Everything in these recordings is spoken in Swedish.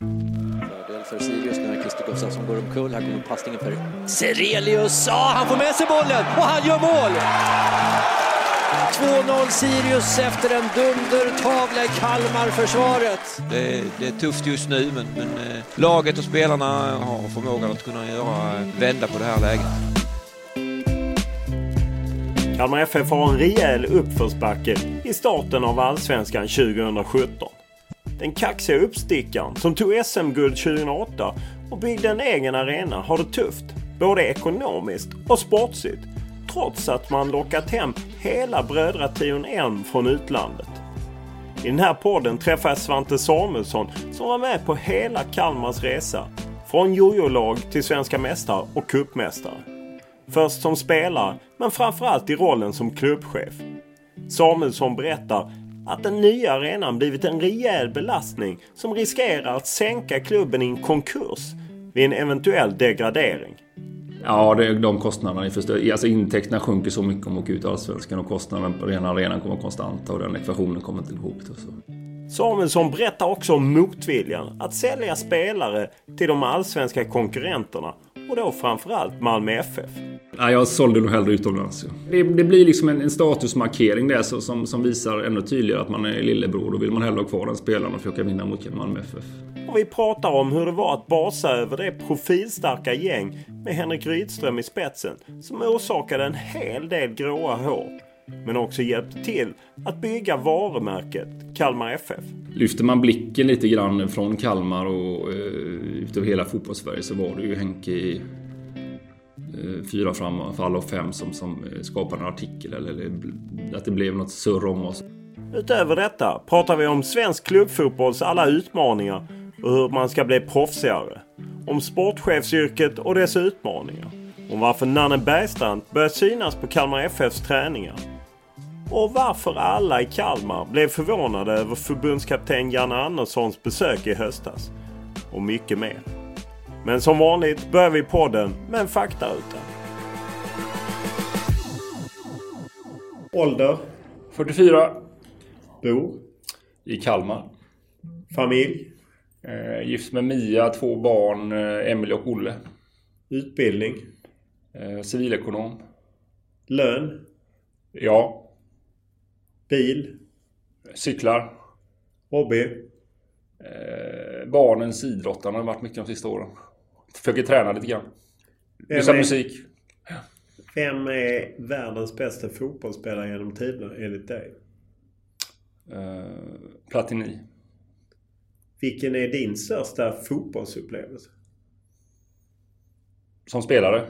Fördel för Sirius nu är Christer Gustafsson går omkull. Här kommer passningen för Serelius. Ja, han får med sig bollen och han gör mål! 2-0 Sirius efter en dundertavla i Kalmar-försvaret. Det, är- det är tufft just nu, men, men eh, laget och spelarna har förmågan att kunna göra, eh, vända på det här läget. Kalmar FF har en rejäl uppförsbacke i starten av Allsvenskan 2017. Den kaxiga uppstickaren som tog SM-guld 2008 och byggde en egen arena har det tufft. Både ekonomiskt och sportsligt. Trots att man lockat hem hela brödration Elm från utlandet. I den här podden träffar jag Svante Samuelsson som var med på hela Kalmars resa. Från jojo-lag till svenska mästare och cupmästare. Först som spelare, men framförallt i rollen som klubbchef. Samuelsson berättar att den nya arenan blivit en rejäl belastning som riskerar att sänka klubben i en konkurs vid en eventuell degradering. Ja, det är de kostnaderna. är för stö- Alltså intäkterna sjunker så mycket om man åker ut Allsvenskan och kostnaderna på rena arenan kommer konstanta och den ekvationen kommer inte ihop. Så. Samuelsson berättar också om motviljan att sälja spelare till de allsvenska konkurrenterna och då framförallt Malmö FF. Ja, jag sålde nog hellre utomlands. Ja. Det, det blir liksom en, en statusmarkering där så, som, som visar ännu tydligare att man är lillebror. Då vill man hellre ha kvar den spelaren och försöka vinna mot Malmö FF. Och vi pratar om hur det var att basa över det profilstarka gäng med Henrik Rydström i spetsen som orsakade en hel del gråa hår. Men också hjälpte till att bygga varumärket Kalmar FF. Lyfter man blicken lite grann från Kalmar och eh, ut över hela fotbollssverige så var det ju Henke i eh, fyra framfall och fem som, som eh, skapade en artikel eller, eller att det blev något surr om oss. Utöver detta pratar vi om svensk klubbfotbolls alla utmaningar och hur man ska bli proffsigare. Om sportchefsyrket och dess utmaningar. Om varför Nanne Bergstrand börjat synas på Kalmar FFs träningar. Och varför alla i Kalmar blev förvånade över förbundskapten Janne Anderssons besök i höstas. Och mycket mer. Men som vanligt börjar vi podden med en faktaruta. Ålder? 44. Bor? I Kalmar. Familj? Eh, gift med Mia, två barn, eh, Emelie och Olle. Utbildning? Eh, civilekonom. Lön? Ja. Bil? Cyklar. Hobby? Eh, barnens idrottande har varit mycket de sista åren. Försöker träna lite grann. Lyssna musik. Vem är världens bästa fotbollsspelare genom tiderna enligt dig? Eh, Platini. Vilken är din största fotbollsupplevelse? Som spelare?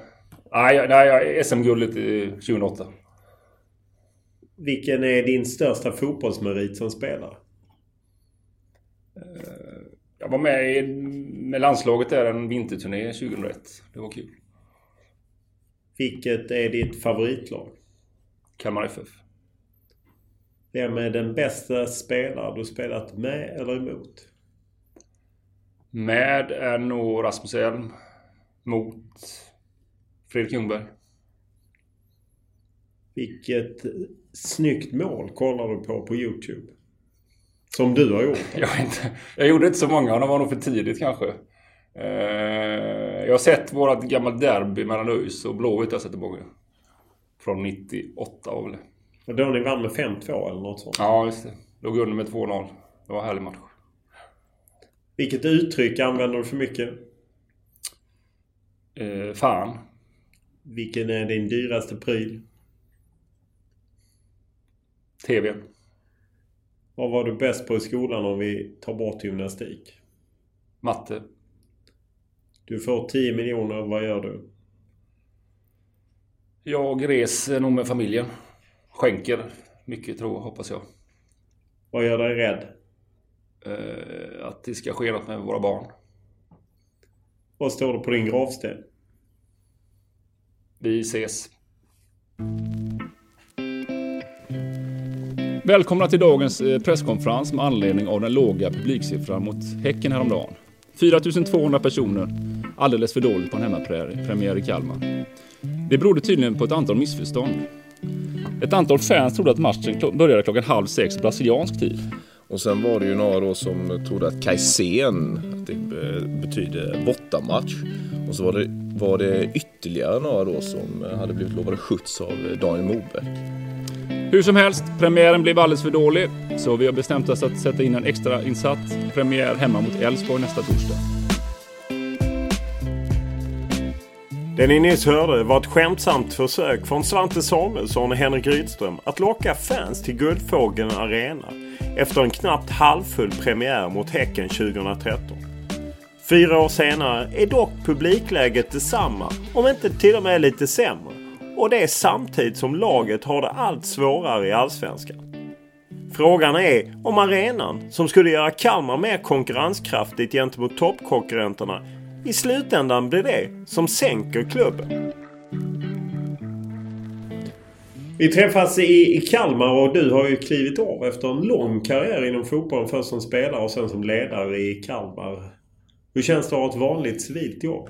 Nej, nej SM-guldet eh, 2008. Vilken är din största fotbollsmerit som spelare? Jag var med i, med landslaget där en vinterturné 2001. Det var kul. Vilket är ditt favoritlag? Kalmar FF. Vem är den bästa spelare du spelat med eller emot? Med är nog Rasmus Elm. Mot Fredrik Ljungberg. Vilket snyggt mål kollar du på på Youtube? Som du har gjort? Jag, inte, jag gjorde inte så många, de var nog för tidigt kanske. Eh, jag har sett vårat gamla derby mellan ÖIS och Blåvitt. Jag har sett många. Från 98 var väl Och då ni vann med 5-2 eller något sånt? Ja, just det. Låg under med 2-0. Det var en härlig match. Vilket uttryck använder du för mycket? Eh, fan. Vilken är din dyraste pryl? TV. Vad var du bäst på i skolan om vi tar bort gymnastik? Matte. Du får 10 miljoner, vad gör du? Jag reser nog med familjen. Skänker mycket tror jag, hoppas jag. Vad gör dig rädd? Eh, att det ska ske något med våra barn. Vad står det på din gravsten? Vi ses. Välkomna till dagens eh, presskonferens med anledning av den låga publiksiffran mot Häcken häromdagen. 4200 personer, alldeles för dåligt på en hemmapremiär i Kalmar. Det berodde tydligen på ett antal missförstånd. Ett antal fans trodde att matchen började klockan halv sex brasiliansk tid. Och sen var det ju några då som trodde att Kajsen, att det eh, betyder bortamatch. Och så var det, var det ytterligare några då som eh, hade blivit lovade skjuts av Daniel Moberg. Hur som helst, premiären blev alldeles för dålig, så vi har bestämt oss att sätta in en extra insatt premiär hemma mot Elfsborg nästa torsdag. Det ni nyss hörde var ett skämtsamt försök från Svante Samuelsson och Henrik Rydström att locka fans till Guldfågeln Arena efter en knappt halvfull premiär mot Häcken 2013. Fyra år senare är dock publikläget detsamma, om inte till och med lite sämre. Och det är samtidigt som laget har det allt svårare i Allsvenskan. Frågan är om arenan, som skulle göra Kalmar mer konkurrenskraftigt gentemot toppkonkurrenterna, i slutändan blir det som sänker klubben. Vi träffas i, i Kalmar och du har ju klivit av efter en lång karriär inom fotbollen. Först som spelare och sen som ledare i Kalmar. Hur känns det att ha ett vanligt civilt jobb?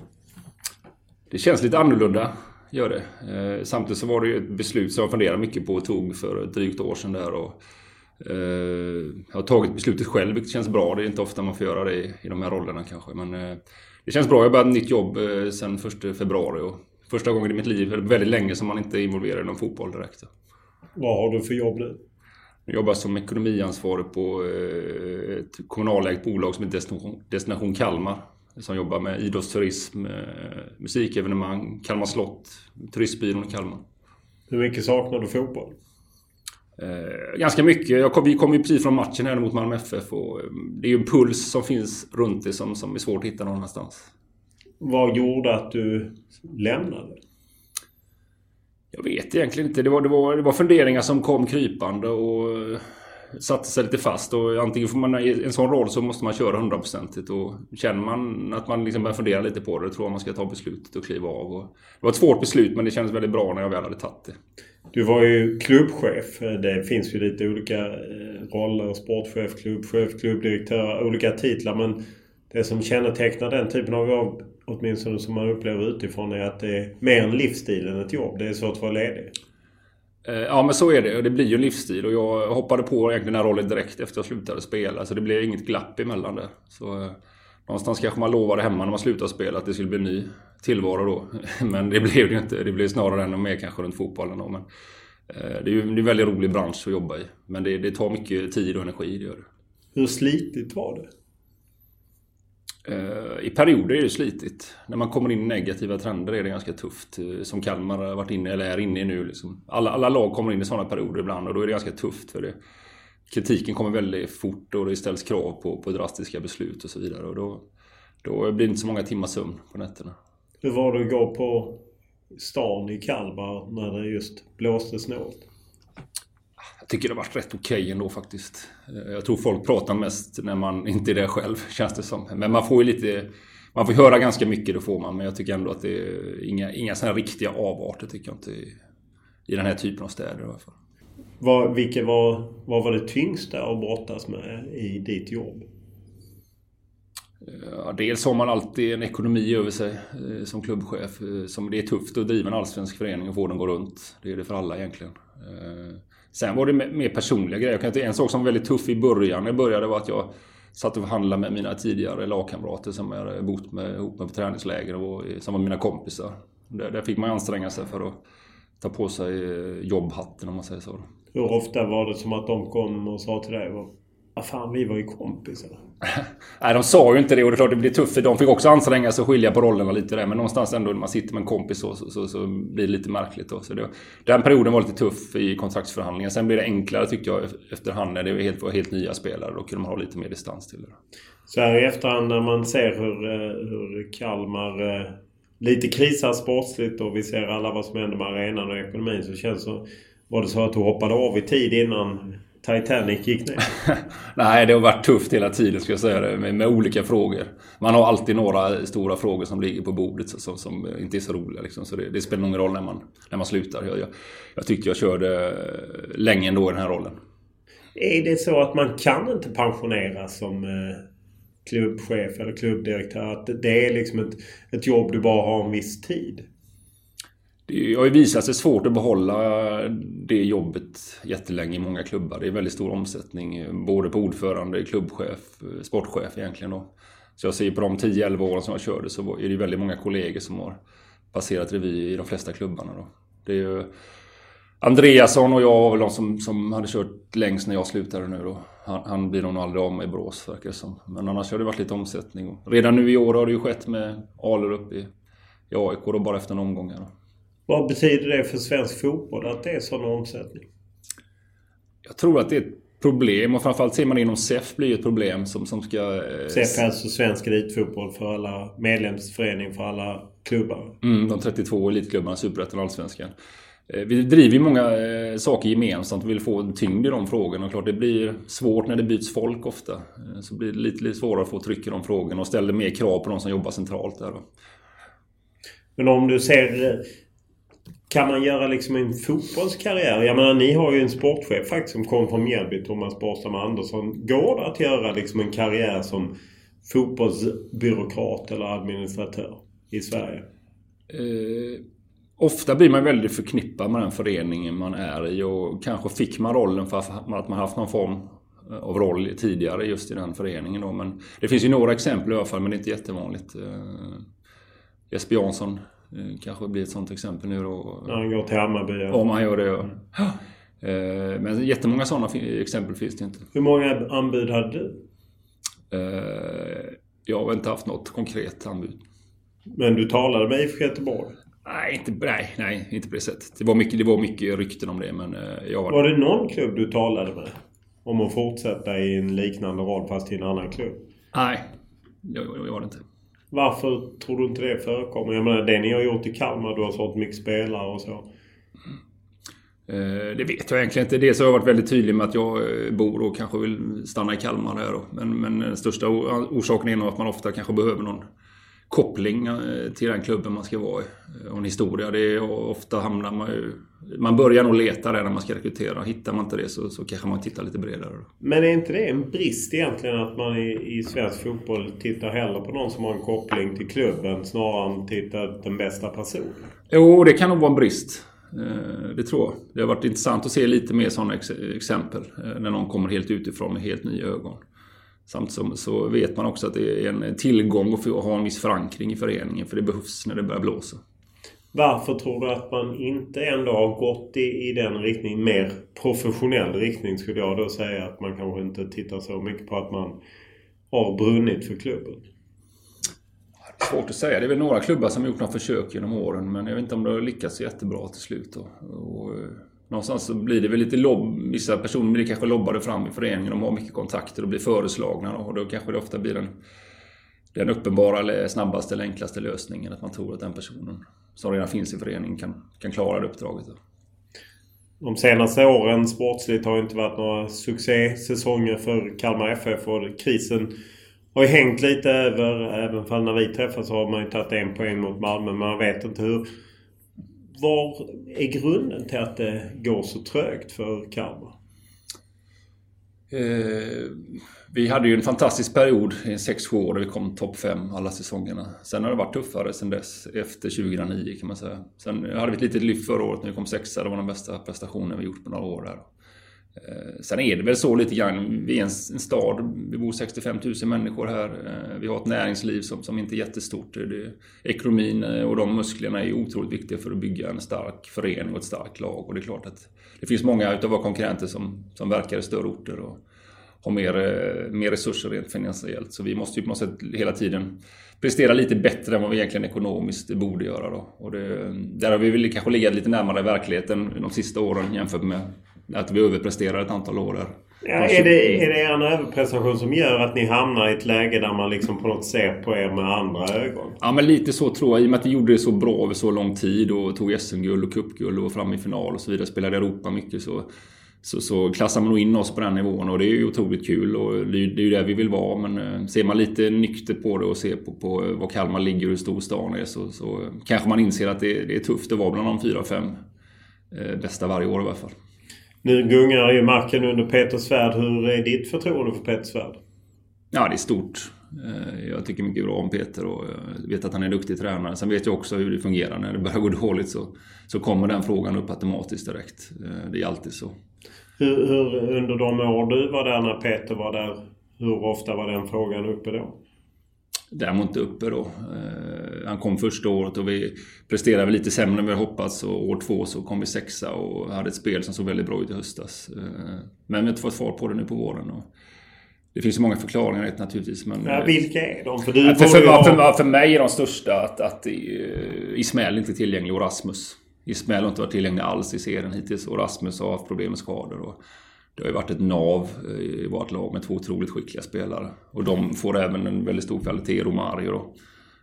Det känns lite annorlunda, gör det. Eh, samtidigt så var det ju ett beslut som jag funderade mycket på och tog för ett drygt år sedan där. Och, eh, jag har tagit beslutet själv, vilket känns bra. Det är inte ofta man får göra det i, i de här rollerna kanske. Men eh, det känns bra. Jag började ett nytt jobb eh, sen 1 februari. Och första gången i mitt liv, väldigt länge, som man inte är involverad i någon fotboll direkt. Vad har du för jobb nu? Jag jobbar som ekonomiansvarig på ett kommunalägt bolag som heter Destination Kalmar. Som jobbar med idrottsturism, eh, musikevenemang, Kalmar slott, turistbyrån i Kalmar. Hur mycket saknar du fotboll? Eh, ganska mycket. Kom, vi kom ju precis från matchen här mot Malmö FF och eh, det är ju en puls som finns runt det som, som är svårt att hitta någon annanstans. Vad gjorde att du lämnade? Jag vet egentligen inte. Det var, det var, det var funderingar som kom krypande och satte sig lite fast. Och antingen får man i en sån roll så måste man köra hundraprocentigt. Och känner man att man liksom börjar fundera lite på det, då tror jag man ska ta beslutet och kliva av. Och det var ett svårt beslut men det kändes väldigt bra när jag väl hade tagit det. Du var ju klubbchef. Det finns ju lite olika eh, roller. Sportchef, klubbchef, klubbdirektör. Olika titlar. Men det som kännetecknar den typen av jobb, åtminstone som man upplever utifrån, är att det är mer en livsstil än ett jobb. Det är svårt att vara ledig. Eh, ja men så är det. Det blir ju en livsstil och jag hoppade på egentligen den här rollen direkt efter jag slutade spela. Så det blev inget glapp emellan det. Så eh, någonstans kanske man lovade hemma när man slutade spela att det skulle bli en ny tillvaro då. Men det blev det ju inte. Det blev snarare ännu mer kanske runt fotbollen då. Men eh, det är ju en väldigt rolig bransch att jobba i. Men det, det tar mycket tid och energi, det gör det. Hur slitigt var det? Eh, I perioder är det slitigt. När man kommer in i negativa trender är det ganska tufft. Eh, som Kalmar har varit inne, eller är inne i nu. Liksom. Alla, alla lag kommer in i sådana perioder ibland och då är det ganska tufft. för det. Kritiken kommer väldigt fort och det ställs krav på, på drastiska beslut och så vidare. Och då, då blir det inte så många timmar sömn på nätterna. Hur var det att gå på stan i Kalmar när det just blåste snålt? Jag tycker det har varit rätt okej okay ändå faktiskt. Jag tror folk pratar mest när man inte är där själv, känns det som. Men man får ju lite... Man får höra ganska mycket, det får man. Men jag tycker ändå att det är inga, inga sådana riktiga avarter, tycker jag inte. I, den här typen av städer i alla fall. Vad, vilket var, vad var det tyngsta att brottas med i ditt jobb? Ja, dels har man alltid en ekonomi över sig eh, som klubbchef. Eh, som det är tufft att driva en allsvensk förening och få den att gå runt. Det är det för alla egentligen. Sen var det mer personliga grejer. En sak som var väldigt tuff i början när jag började var att jag satt och förhandlade med mina tidigare lagkamrater som jag hade bott med, ihop med på träningsläger och eh, som var mina kompisar. Där, där fick man anstränga sig för att ta på sig eh, jobbhatten om man säger så. Hur ofta var det som att de kom och sa till dig vad fan, vi var ju kompisar. Nej, de sa ju inte det och det är klart det blir tufft för de fick också anstränga sig och skilja på rollerna lite där. Men någonstans ändå när man sitter med en kompis så, så, så, så blir det lite märkligt. Då. Så det, den perioden var lite tuff i kontraktsförhandlingen. Sen blev det enklare tyckte jag efterhand när det var helt, var helt nya spelare. Då kunde man ha lite mer distans till det. Så här i efterhand när man ser hur, eh, hur Kalmar eh, lite krisar sportsligt och vi ser alla vad som händer med arenan och ekonomin så känns det Var det så att du hoppade av i tid innan Titanic gick ner? Nej, det har varit tufft hela tiden ska jag säga det. Med, med, olika frågor. Man har alltid några stora frågor som ligger på bordet som, som inte är så roliga. Liksom. Så det, det, spelar ingen roll när man, när man slutar. Jag, jag, jag tyckte jag körde länge ändå i den här rollen. Är det så att man kan inte pensioneras som eh, klubbchef eller klubbdirektör? Att det är liksom ett, ett jobb du bara har en viss tid? Det har ju visat sig svårt att behålla det jobbet jättelänge i många klubbar. Det är väldigt stor omsättning både på ordförande, klubbchef, sportchef egentligen då. Så jag ser på de 10-11 åren som jag körde så är det väldigt många kollegor som har passerat revy i de flesta klubbarna då. Det är ju Andreasson och jag var väl de som, som hade kört längst när jag slutade nu då. Han, han blir nog aldrig av med i Borås verkar det som. Men annars har det varit lite omsättning. Redan nu i år har det ju skett med Aler upp i, i AIK då bara efter en omgång. Då. Vad betyder det för svensk fotboll att det är sån omsättning? Jag tror att det är ett problem och framförallt ser man inom SEF blir ett problem som, som ska... Eh, SEF är alltså Svensk Elitfotboll för alla medlemsförening för alla klubbar? Mm, de 32 elitklubbarna, Superettan och Allsvenskan. Eh, vi driver ju många eh, saker gemensamt och vill få en tyngd i de frågorna. Och klart det blir svårt när det byts folk ofta. Så blir det lite, lite svårare att få tryck i de frågorna och ställer mer krav på de som jobbar centralt där. Men om du ser kan man göra liksom en fotbollskarriär? Jag menar ni har ju en sportchef faktiskt som kom från Mjällby, Thomas Borstam Andersson. Går det att göra liksom en karriär som fotbollsbyråkrat eller administratör i Sverige? Eh, ofta blir man väldigt förknippad med den föreningen man är i och kanske fick man rollen för att man haft någon form eh, av roll tidigare just i den föreningen. Då. Men det finns ju några exempel i alla fall, men det är inte jättevanligt. Eh, Jesper Jansson kanske blir ett sånt exempel nu då. När han går till Hammarby. Om han gör det ja. Mm. Men jättemånga sådana exempel finns det inte. Hur många anbud hade du? Eh, jag har inte haft något konkret anbud. Men du talade med IFK Göteborg? Nej, inte, nej, nej, inte på det sättet. Det var, mycket, det var mycket rykten om det men jag var... Var det någon klubb du talade med? Om att fortsätta i en liknande roll fast i en annan klubb? Nej, det var det inte. Varför tror du inte det förekommer? Jag menar det ni har gjort i Kalmar, du har sålt mycket spelare och så. Eh, det vet jag egentligen inte. Dels har jag varit väldigt tydlig med att jag eh, bor och kanske vill stanna i Kalmar där då. Men, men den största orsaken är nog att man ofta kanske behöver någon koppling eh, till den klubben man ska vara i. Och en historia. Det är ofta hamnar man ju... Man börjar nog leta där när man ska rekrytera. Hittar man inte det så, så kanske man tittar lite bredare. Men är inte det en brist egentligen att man i, i svensk fotboll tittar hellre på någon som har en koppling till klubben snarare än tittar den bästa personen? Jo, det kan nog vara en brist. Eh, det tror jag. Det har varit intressant att se lite mer sådana ex exempel. Eh, när någon kommer helt utifrån med helt nya ögon. Samt som, så vet man också att det är en tillgång att ha en viss förankring i föreningen. För det behövs när det börjar blåsa. Varför tror du att man inte ändå har gått i, i den riktning, mer professionell riktning skulle jag då säga. Att man kanske inte tittar så mycket på att man har brunnit för klubben. Svårt att säga. Det är väl några klubbar som har gjort några försök genom åren. Men jag vet inte om det har lyckats jättebra till slut. Då. Och, eh, någonstans så blir det väl lite lobb... Vissa personer blir kanske lobbade fram i föreningen. De har mycket kontakter och blir föreslagna. Och då kanske det ofta blir den, den uppenbara, eller snabbaste eller enklaste lösningen. Att man tror att den personen som redan finns i föreningen kan, kan klara det uppdraget. De senaste åren sportsligt har inte varit några succésäsonger för Kalmar FF och krisen har ju hängt lite över. Även fall när vi träffas har man ju tagit en poäng mot Malmö. Men man vet inte hur var är grunden till att det går så trögt för Kalmar? Eh, vi hade ju en fantastisk period i 6-7 år där vi kom topp 5 alla säsongerna. Sen har det varit tuffare sen dess, efter 2009 kan man säga. Sen hade vi ett litet lyft förra året när vi kom sexa. Det var den bästa prestationen vi gjort på några år där. Eh, sen är det väl så lite grann, vi är en, stad, vi bor 65 000 människor här. Eh, vi har ett näringsliv som, som inte är jättestort. Det, ekonomin eh, och de musklerna är otroligt viktiga för att bygga en stark förening och ett starkt lag. Och det är klart att det finns många utav våra konkurrenter som, som verkar i större orter. Och, har mer, mer resurser rent finansiellt. Så vi måste ju på något sätt hela tiden prestera lite bättre än vad vi egentligen ekonomiskt borde göra. Då. Och det, där har vi väl kanske legat lite närmare verkligheten de sista åren jämfört med att vi överpresterar ett antal år där. Ja, är, det, är det er överprestation som gör att ni hamnar i ett läge där man liksom på något ser på er med andra ögon? Ja, men lite så tror jag. I och med att vi gjorde det så bra över så lång tid och tog SM-guld och cupguld och var framme i final och så vidare. Spelade Europa mycket så så, så klassar man nog in oss på den nivån och det är ju otroligt kul och det är ju där vi vill vara. Men eh, ser man lite nyktert på det och ser på, på var Kalmar ligger och hur stor stan är så, så kanske man inser att det, det är tufft att vara bland de fyra, fem eh, bästa varje år i alla fall. Nu gungar ju marken under Peter Svärd. Hur är ditt förtroende för Peter Svärd? Ja, det är stort. Eh, jag tycker mycket bra om Peter och vet att han är en duktig tränare. Sen vet jag också hur det fungerar. När det börjar gå dåligt så, så kommer den frågan upp automatiskt direkt. Det är alltid så. Hur, hur, under de år du var där när Peter var där, hur ofta var den frågan uppe då? Var inte uppe då. Eh, han kom första året och vi presterade lite sämre än vi hoppats. Och år två så kom vi sexa och hade ett spel som såg väldigt bra ut i höstas. Eh, men vi har inte fått fart på det nu på våren. Det finns ju många förklaringar rätt naturligtvis. Men, ja, vilka är de? För, du för, för, för, för, mig är de största att, att Ismail inte är tillgänglig och Rasmus. Ismail har inte varit tillgänglig alls i serien hittills och Rasmus har haft problem med skador. Och det har ju varit ett nav eh, i vårt lag med två otroligt skickliga spelare. Och de får även en väldigt stor kvalitet, i Romario då.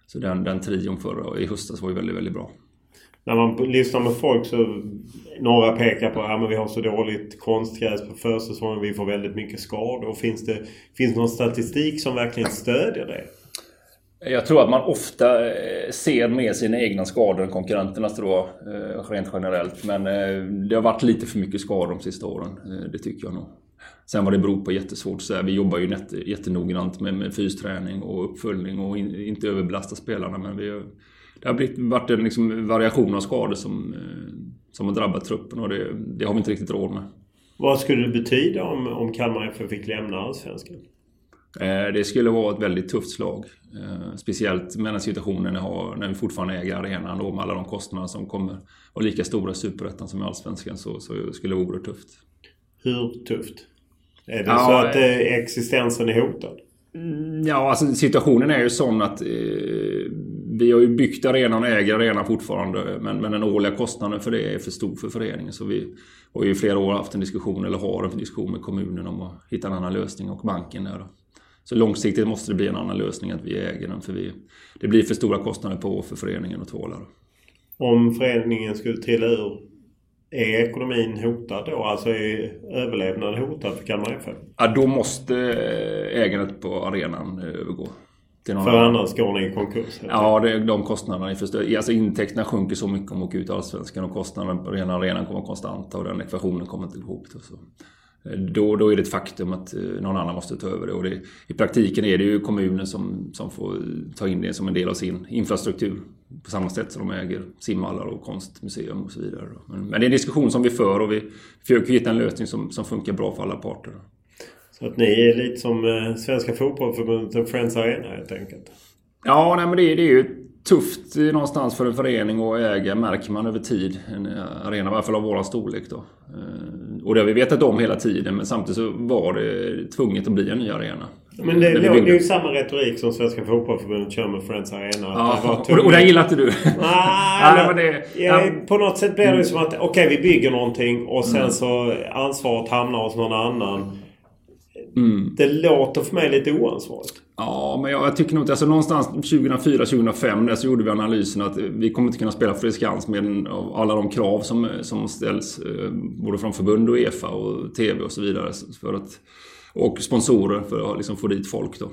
Så den, den trion förra, i höstas var ju väldigt, väldigt bra. När man lyssnar med folk så... Några pekar på att ja, vi har så dåligt konstgräs på försäsongen. Vi får väldigt mycket skador. Finns det, finns det någon statistik som verkligen stödjer det? Jag tror att man ofta eh, ser mer sina egna skador än konkurrenternas då, eh, rent generellt. Men eh, det har varit lite för mycket skador de sista åren. Det tycker jag nog. Sen vad det beror på är jättesvårt att säga. Vi jobbar ju jättenoggrant med, med fysträning och uppföljning och in, inte överbelasta spelarna. Men vi, det har blivit, varit en liksom variation av skador som, som har drabbat truppen och det, det har vi inte riktigt råd med. Vad skulle det betyda om, om Kalmar FF fick lämna Allsvenskan? Eh, det skulle vara ett väldigt tufft slag. Eh, speciellt med den situationen har, när vi fortfarande äger arenan då med alla de kostnader som kommer vara lika stora i Superettan som i Allsvenskan så, så skulle det vara oerhört tufft. Hur tufft? Är det ja, så att eh, existensen är hotad? Mm, ja, alltså situationen är ju sån att eh, vi har ju byggt arenan och äger arenan fortfarande. Men, men den årliga kostnaden för det är för stor för föreningen. Så vi har ju i flera år haft en diskussion, eller har en diskussion med kommunen om att hitta en annan lösning och banken där. Så långsiktigt måste det bli en annan lösning att vi äger den. För vi, det blir för stora kostnader på för föreningen att tåla. Om föreningen skulle trilla ur, är ekonomin hotad då? Alltså är överlevnaden hotad för Kalmar FF? Ja, då måste ägandet på arenan övergå. Till någon för annan. annars går ni i konkurs? Ja, det, de kostnaderna är för Alltså intäkterna sjunker så mycket om man åker ut i Allsvenskan och kostnaderna på rena arenan kommer konstanta och den ekvationen kommer inte gå ihop. Så. Då, då är det ett faktum att eh, någon annan måste ta över det. Och det, I praktiken är det ju kommunen som, som får ta in det som en del av sin infrastruktur. På samma sätt som de äger simhallar och konstmuseum och så vidare. Men, men, det är en diskussion som vi för och vi försöker hitta en lösning som, som funkar bra för alla parter. Så att ni är lite som eh, Svenska Fotbollförbundet och Friends Arena helt enkelt? Ja, nej, men det, det är ju tufft någonstans för en förening att äga märker man över tid. En arena, i alla fall av våran storlek då. Och det har vi vetat om hela tiden men samtidigt så var det tvunget att bli en ny arena. Men det, det, är ju samma retorik som Svenska Fotbollförbundet kör med Friends Arena. Ja, och, och det gillar inte du? Ah, ja, det, ja, på något sätt blir det mm. som att okej okay, vi bygger någonting och sen mm. så ansvaret hamnar hos någon annan. Mm. Det låter för mig lite oansvarigt. Ja, men jag, tycker nog att alltså, någonstans 2004-2005 så gjorde vi analysen att eh, vi kommer inte kunna spela Friskans med alla de krav som, eh, som ställs eh, både från förbund och EFA och TV och så vidare. För att, och sponsorer för att liksom få dit folk då.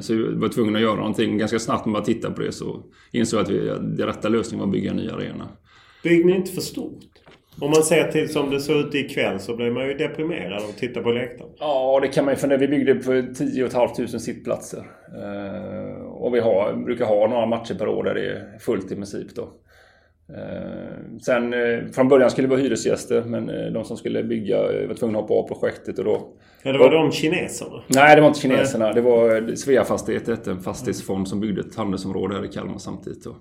Så vi var tvungna att göra någonting ganska snabbt med att titta på det så insåg jag att vi, det rätta lösningen var att bygga en ny arena. Bygg ni inte för stort? Om man ser till som det såg ut ikväll så blir man ju deprimerad av att titta på läktaren. Ja, det kan man ju fundera. Vi byggde för 10 500 sittplatser. Eh, och vi har, brukar ha några matcher per år där det är fullt i princip då. Eh, sen eh, från början skulle vi vara hyresgäster men de som skulle bygga var tvungna att hoppa av projektet och då... Ja, det var de kineserna? Nej, det var inte kineserna. Det var Sveafastigheter, en fastighetsfond som byggde ett handelsområde här i Kalmar samtidigt. Då.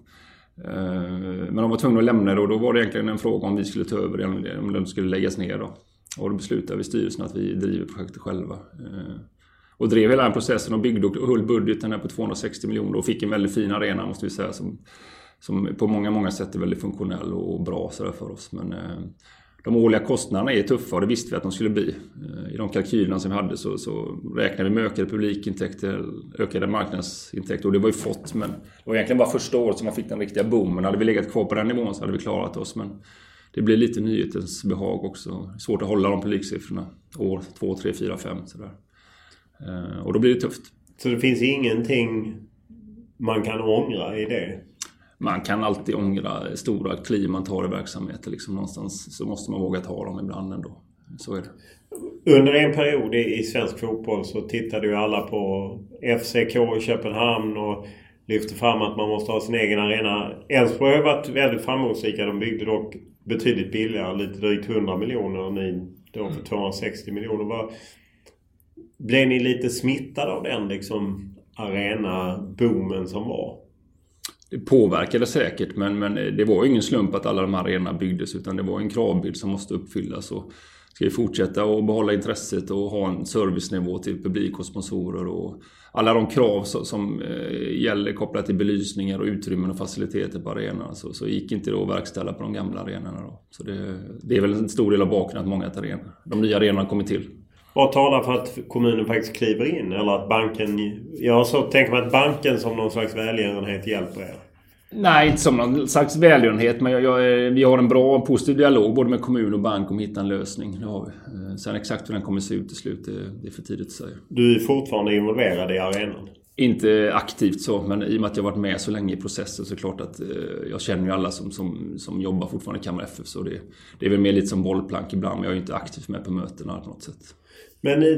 Eh, men de var tvungna att lämna det och då var det egentligen en fråga om vi skulle ta över det, om det skulle läggas ner. Då. Och då beslutade vi styrelsen att vi driver projektet själva. Eh, och drev hela den processen och byggde och höll budgeten här på 260 miljoner och fick en väldigt fin arena måste vi säga. Som som på många, många sätt är väldigt funktionell och bra så för oss. Men eh, de årliga kostnaderna är tuffa och det visste vi att de skulle bli. Eh, I de kalkylerna som vi hade så, så räknade vi med ökade publikintäkter, ökade marknadsintäkter och det var ju fått. Men det var egentligen bara första året som man fick den riktiga boomen. Hade vi legat kvar på den nivån så hade vi klarat oss. Men det blir lite nyhetens behag också. Svårt att hålla de publiksiffrorna år två, tre, fyra, fem sådär. Eh, och då blir det tufft. Så det finns ingenting man kan ångra i det? Man kan alltid ångra stora kliv man tar i verksamheten. Liksom någonstans så måste man våga ta dem ibland ändå. Så är det. Under en period i svensk fotboll så tittade ju alla på FCK i Köpenhamn och lyfte fram att man måste ha sin egen arena. Elfsborg har varit väldigt framgångsrika. De byggde dock betydligt billigare, lite drygt 100 miljoner. och Ni då för 260 miljoner. Var, blev ni lite smittade av den liksom arena-boomen som var? Det påverkade säkert men, men det var ingen slump att alla de här arenorna byggdes utan det var en kravbild som måste uppfyllas. Och ska vi fortsätta att behålla intresset och ha en servicenivå till publik och sponsorer och alla de krav som eh, gäller kopplat till belysningar och utrymmen och faciliteter på arenorna så, så gick inte det att verkställa på de gamla arenorna. Då. Så det, det är väl en stor del av bakgrunden att många arenor, de nya arenorna kommit till. Vad talar för att kommunen faktiskt kliver in? Eller att banken... Jag så tänker mig att banken som någon slags välgörenhet hjälper er. Nej, inte som någon slags välgörenhet. Men jag, jag, vi har en bra och positiv dialog både med kommun och bank om att hitta en lösning. Det har vi. Eh, sen exakt hur den kommer att se ut till slut, det, det är för tidigt att säga. Du är fortfarande involverad i arenan? Inte aktivt så, men i och med att jag varit med så länge i processen så är det klart att eh, jag känner ju alla som, som, som jobbar fortfarande i Kalmar FF. Så det, det är väl mer lite som bollplank ibland, men jag är ju inte aktivt med på mötena på något sätt. Men eh,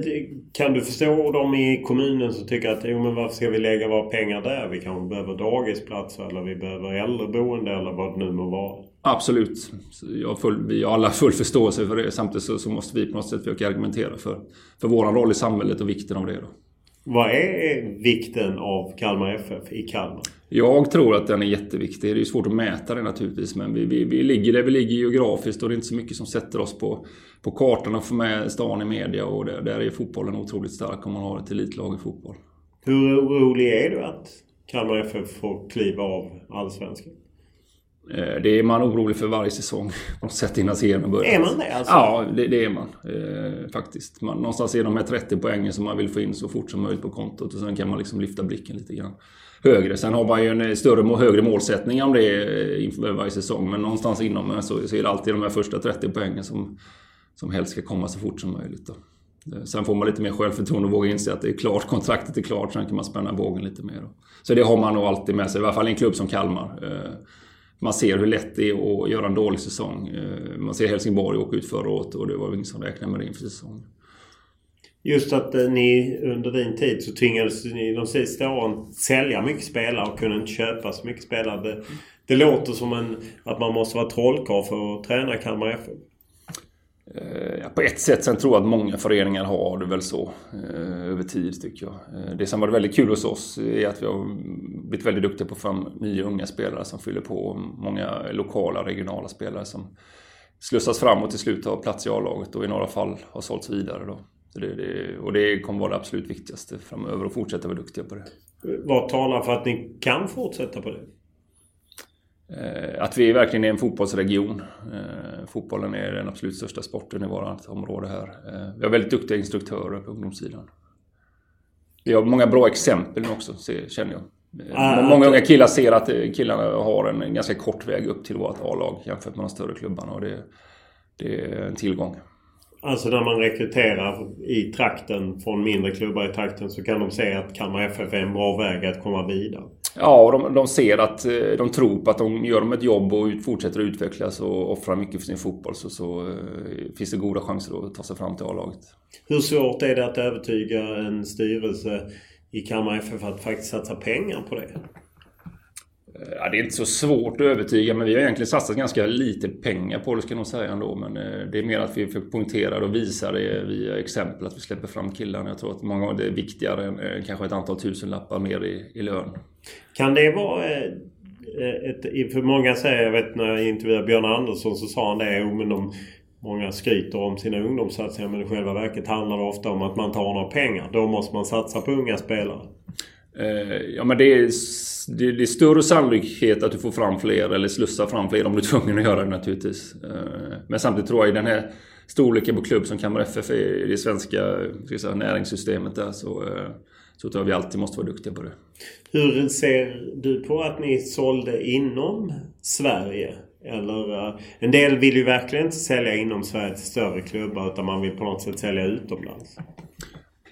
kan du förstå dem i kommunen som tycker att jo, men varför ska vi lägga våra pengar där? Vi kanske behöver dagisplatser eller vi behöver äldreboende eller vad det nu må vara. Absolut. Jag full, vi har alla full förståelse för det. Samtidigt så, så, måste vi på något sätt försöka argumentera för, för vår roll i samhället och vikten av det. Då. Vad är vikten av Kalmar FF i Kalmar? Jag tror att den är jätteviktig. Det är svårt att mäta det naturligtvis. Men vi, vi, vi ligger där vi ligger geografiskt och det är inte så mycket som sätter oss på, på kartan och får med stan i media. Och där, där är fotbollen otroligt stark om man har ett elitlag i fotboll. Hur orolig är du att Kalmar FF får kliva av Allsvenskan? Eh, det är man orolig för varje säsong på något sätt innan serien börjar. Är man det alltså? Ja, det, det är man. Eh, faktiskt. Man, någonstans är de här 30 poängen som man vill få in så fort som möjligt på kontot och sen kan man liksom lyfta blicken lite grann högre. Sen har man ju en större och högre målsättning om det inför varje säsong. Men någonstans inom så, så är det alltid de här första 30 poängen som, som helst ska komma så fort som möjligt. Då. Eh, sen får man lite mer självförtroende och våga inse att det är klart, kontraktet är klart, sen kan man spänna bågen lite mer. Då. Så det har man nog alltid med sig, i alla fall i en klubb som Kalmar. Eh, man ser hur lätt det är att göra en dålig säsong. Eh, man ser Helsingborg åka ut förra året och det var ingen som räknade med det inför säsongen. Just att eh, ni under din tid så tvingades ni de sista åren sälja mycket spelare och kunde inte köpa så mycket spelare. Det, det låter som en, att man måste vara trollkarl för att träna Kalmar FF. Eh, ja, på ett sätt. Sen tror jag att många föreningar har det väl så eh, över tid tycker jag. Eh, det som varit väldigt kul hos oss är att vi har blivit väldigt duktiga på att få fram nya unga spelare som fyller på. Många lokala, regionala spelare som slussas fram och till slut har plats i A-laget och i några fall har sålts vidare. Då. Det, det, och det kommer vara det absolut viktigaste framöver att fortsätta vara duktiga på det. Vad talar för att ni kan fortsätta på det? Eh, att vi verkligen är en fotbollsregion. Eh, fotbollen är den absolut största sporten i vårt område här. Eh, vi har väldigt duktiga instruktörer på ungdomssidan. Vi har många bra exempel också, känner jag. Ah, många unga killar ser att killarna har en ganska kort väg upp till vårt A-lag jämfört med de större klubbarna och det, det är en tillgång. Alltså när man rekryterar i trakten från mindre klubbar i trakten så kan de se att Kalmar FF är en bra väg att komma vidare. Ja, och de, de, ser att de tror på att de gör de ett jobb och fortsätter att utvecklas och offrar mycket för sin fotboll så, så finns det goda chanser att ta sig fram till A-laget. Hur svårt är det att övertyga en styrelse i Kalmar FF att faktiskt satsa pengar på det? Ja, det är inte så svårt att övertyga men vi har egentligen satsat ganska lite pengar på det ska jag nog säga ändå. Men eh, det är mer att vi poängterar och visar det via exempel att vi släpper fram killarna. Jag tror att många gånger det är viktigare än eh, kanske ett antal tusenlappar mer i, i lön. Kan det vara eh, eh, ett, för många säger, jag vet när jag intervjuade Björn Andersson så sa han det, jo men de Många skryter om sina ungdomssatsningar men i själva verket handlar det ofta om att man tar några pengar. Då måste man satsa på unga spelare. Eh, ja men det är, det, är större sannolikhet att du får fram fler eller slussar fram fler om du är tvungen att göra det naturligtvis. Men samtidigt tror jag i den här storleken på klubb som Kalmar FF är i det svenska säga, näringssystemet där så, så tror jag vi alltid måste vara duktiga på det. Hur ser du på att ni sålde inom Sverige? Eller, en del vill ju verkligen inte sälja inom Sverige till större klubbar utan man vill på något sätt sälja utomlands.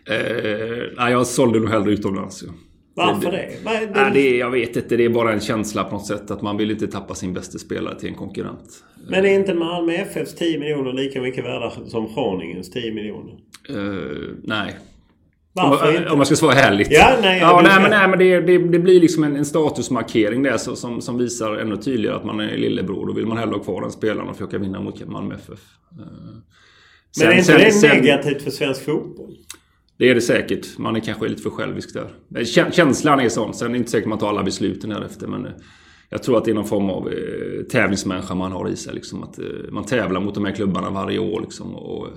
Eh, nej, jag sålde nog hellre utomlands. Ja. Varför det? det? det? Nej, det är, jag vet inte. Det är bara en känsla på något sätt att man vill inte tappa sin bästa spelare till en konkurrent. Men är inte Malmö FFs 10 miljoner lika mycket värda som Groningens 10 miljoner? Uh, nej. Varför om, man ska svara ärligt. Ja, nej, ja, nej, men, nej, men det, det, det, blir liksom en, en statusmarkering där så, som, som visar ännu tydligare att man är lillebror. Då vill man hellre ha kvar den spelaren och försöka vinna mot Malmö FF. Sen, men är inte sen, det sen, negativt för svensk fotboll? Det är det säkert. Man är kanske lite för självisk där. Känslan är sån. Sen är det inte säkert man tar alla besluten därefter. Men eh, jag tror att det är någon form av eh, tävlingsmänniska man har i sig. Liksom, att, eh, man tävlar mot de här klubbarna varje år. Liksom, och,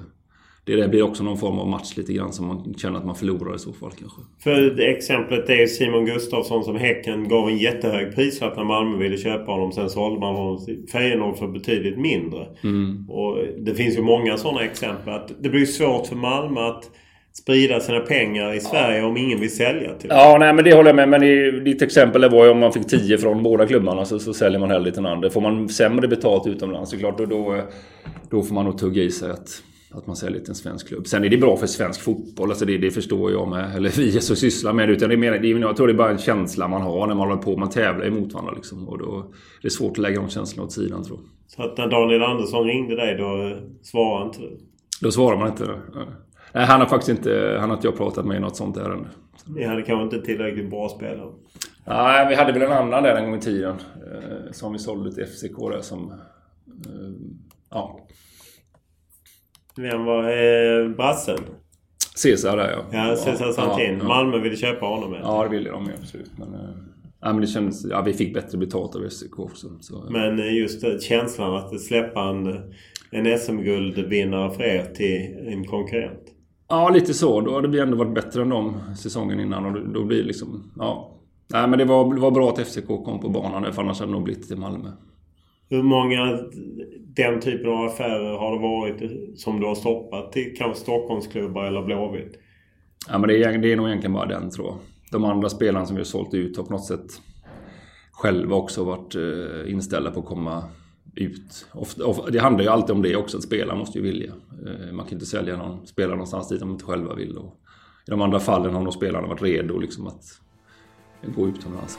det där blir också någon form av match lite grann som man känner att man förlorar i så fall kanske. För exemplet är Simon Gustafsson som Häcken gav en jättehög prislapp när Malmö ville köpa honom. Sen sålde man honom till Feyenoord för betydligt mindre. Mm. Och det finns ju många sådana exempel. Att det blir svårt för Malmö att sprida sina pengar i Sverige ja. om ingen vill sälja till Ja, nej men det håller jag med. Men i ditt exempel var ju om man fick 10 från båda klubbarna så, så säljer man hellre till den andra. Får man sämre betalt utomlands så klart då, då, då får man nog tugga i sig att, att man säljer till en svensk klubb. Sen är det bra för svensk fotboll. Alltså det, det förstår jag med. Eller vi som sysslar med det. Utan det är mer, det jag tror det är bara en känsla man har när man håller på. Man tävlar emot varandra liksom. Och då det är svårt att lägga de känslorna åt sidan tror jag. Så att när Daniel Andersson ringde dig då svarade inte du? Då svarar man inte. Nej, han har faktiskt inte, han har inte jag pratat med i något sånt ärende. Ni hade kanske inte tillräckligt bra spelare? Nej, vi hade väl en annan där en gång i tiden. Eh, som vi sålde till FCK där som... Eh, ja. Vem var eh, brassen? Cesar där ja. Ja, Cesar Santin. Ja, ja. Malmö ville köpa honom med. Ja, det ville de ju absolut. Men, eh, ja, men det kändes, ja, vi fick bättre betalt av FCK också. Så, men eh, just känslan att släppa en, en SM-guldvinnare för er till en konkurrent? Ja, lite så. Då hade vi ändå varit bättre än dem säsongen innan. Och då blir det liksom... Ja. Nej, men det var, det var bra att FCK kom på banan. För annars hade det nog blivit till Malmö. Hur många den typen av affärer har det varit som du har stoppat till kanske Stockholmsklubbar eller Blåvitt? Ja, men det är, det är nog egentligen bara den tror jag. De andra spelarna som vi har sålt ut har på något sätt själva också varit eh, inställda på att komma ut. det handlar ju alltid om det också, att spelaren måste ju vilja. Eh, man kan inte sälja någon spelare någonstans dit de inte själva vill. Och I de andra fallen har nog spelarna varit redo liksom att gå utomlands.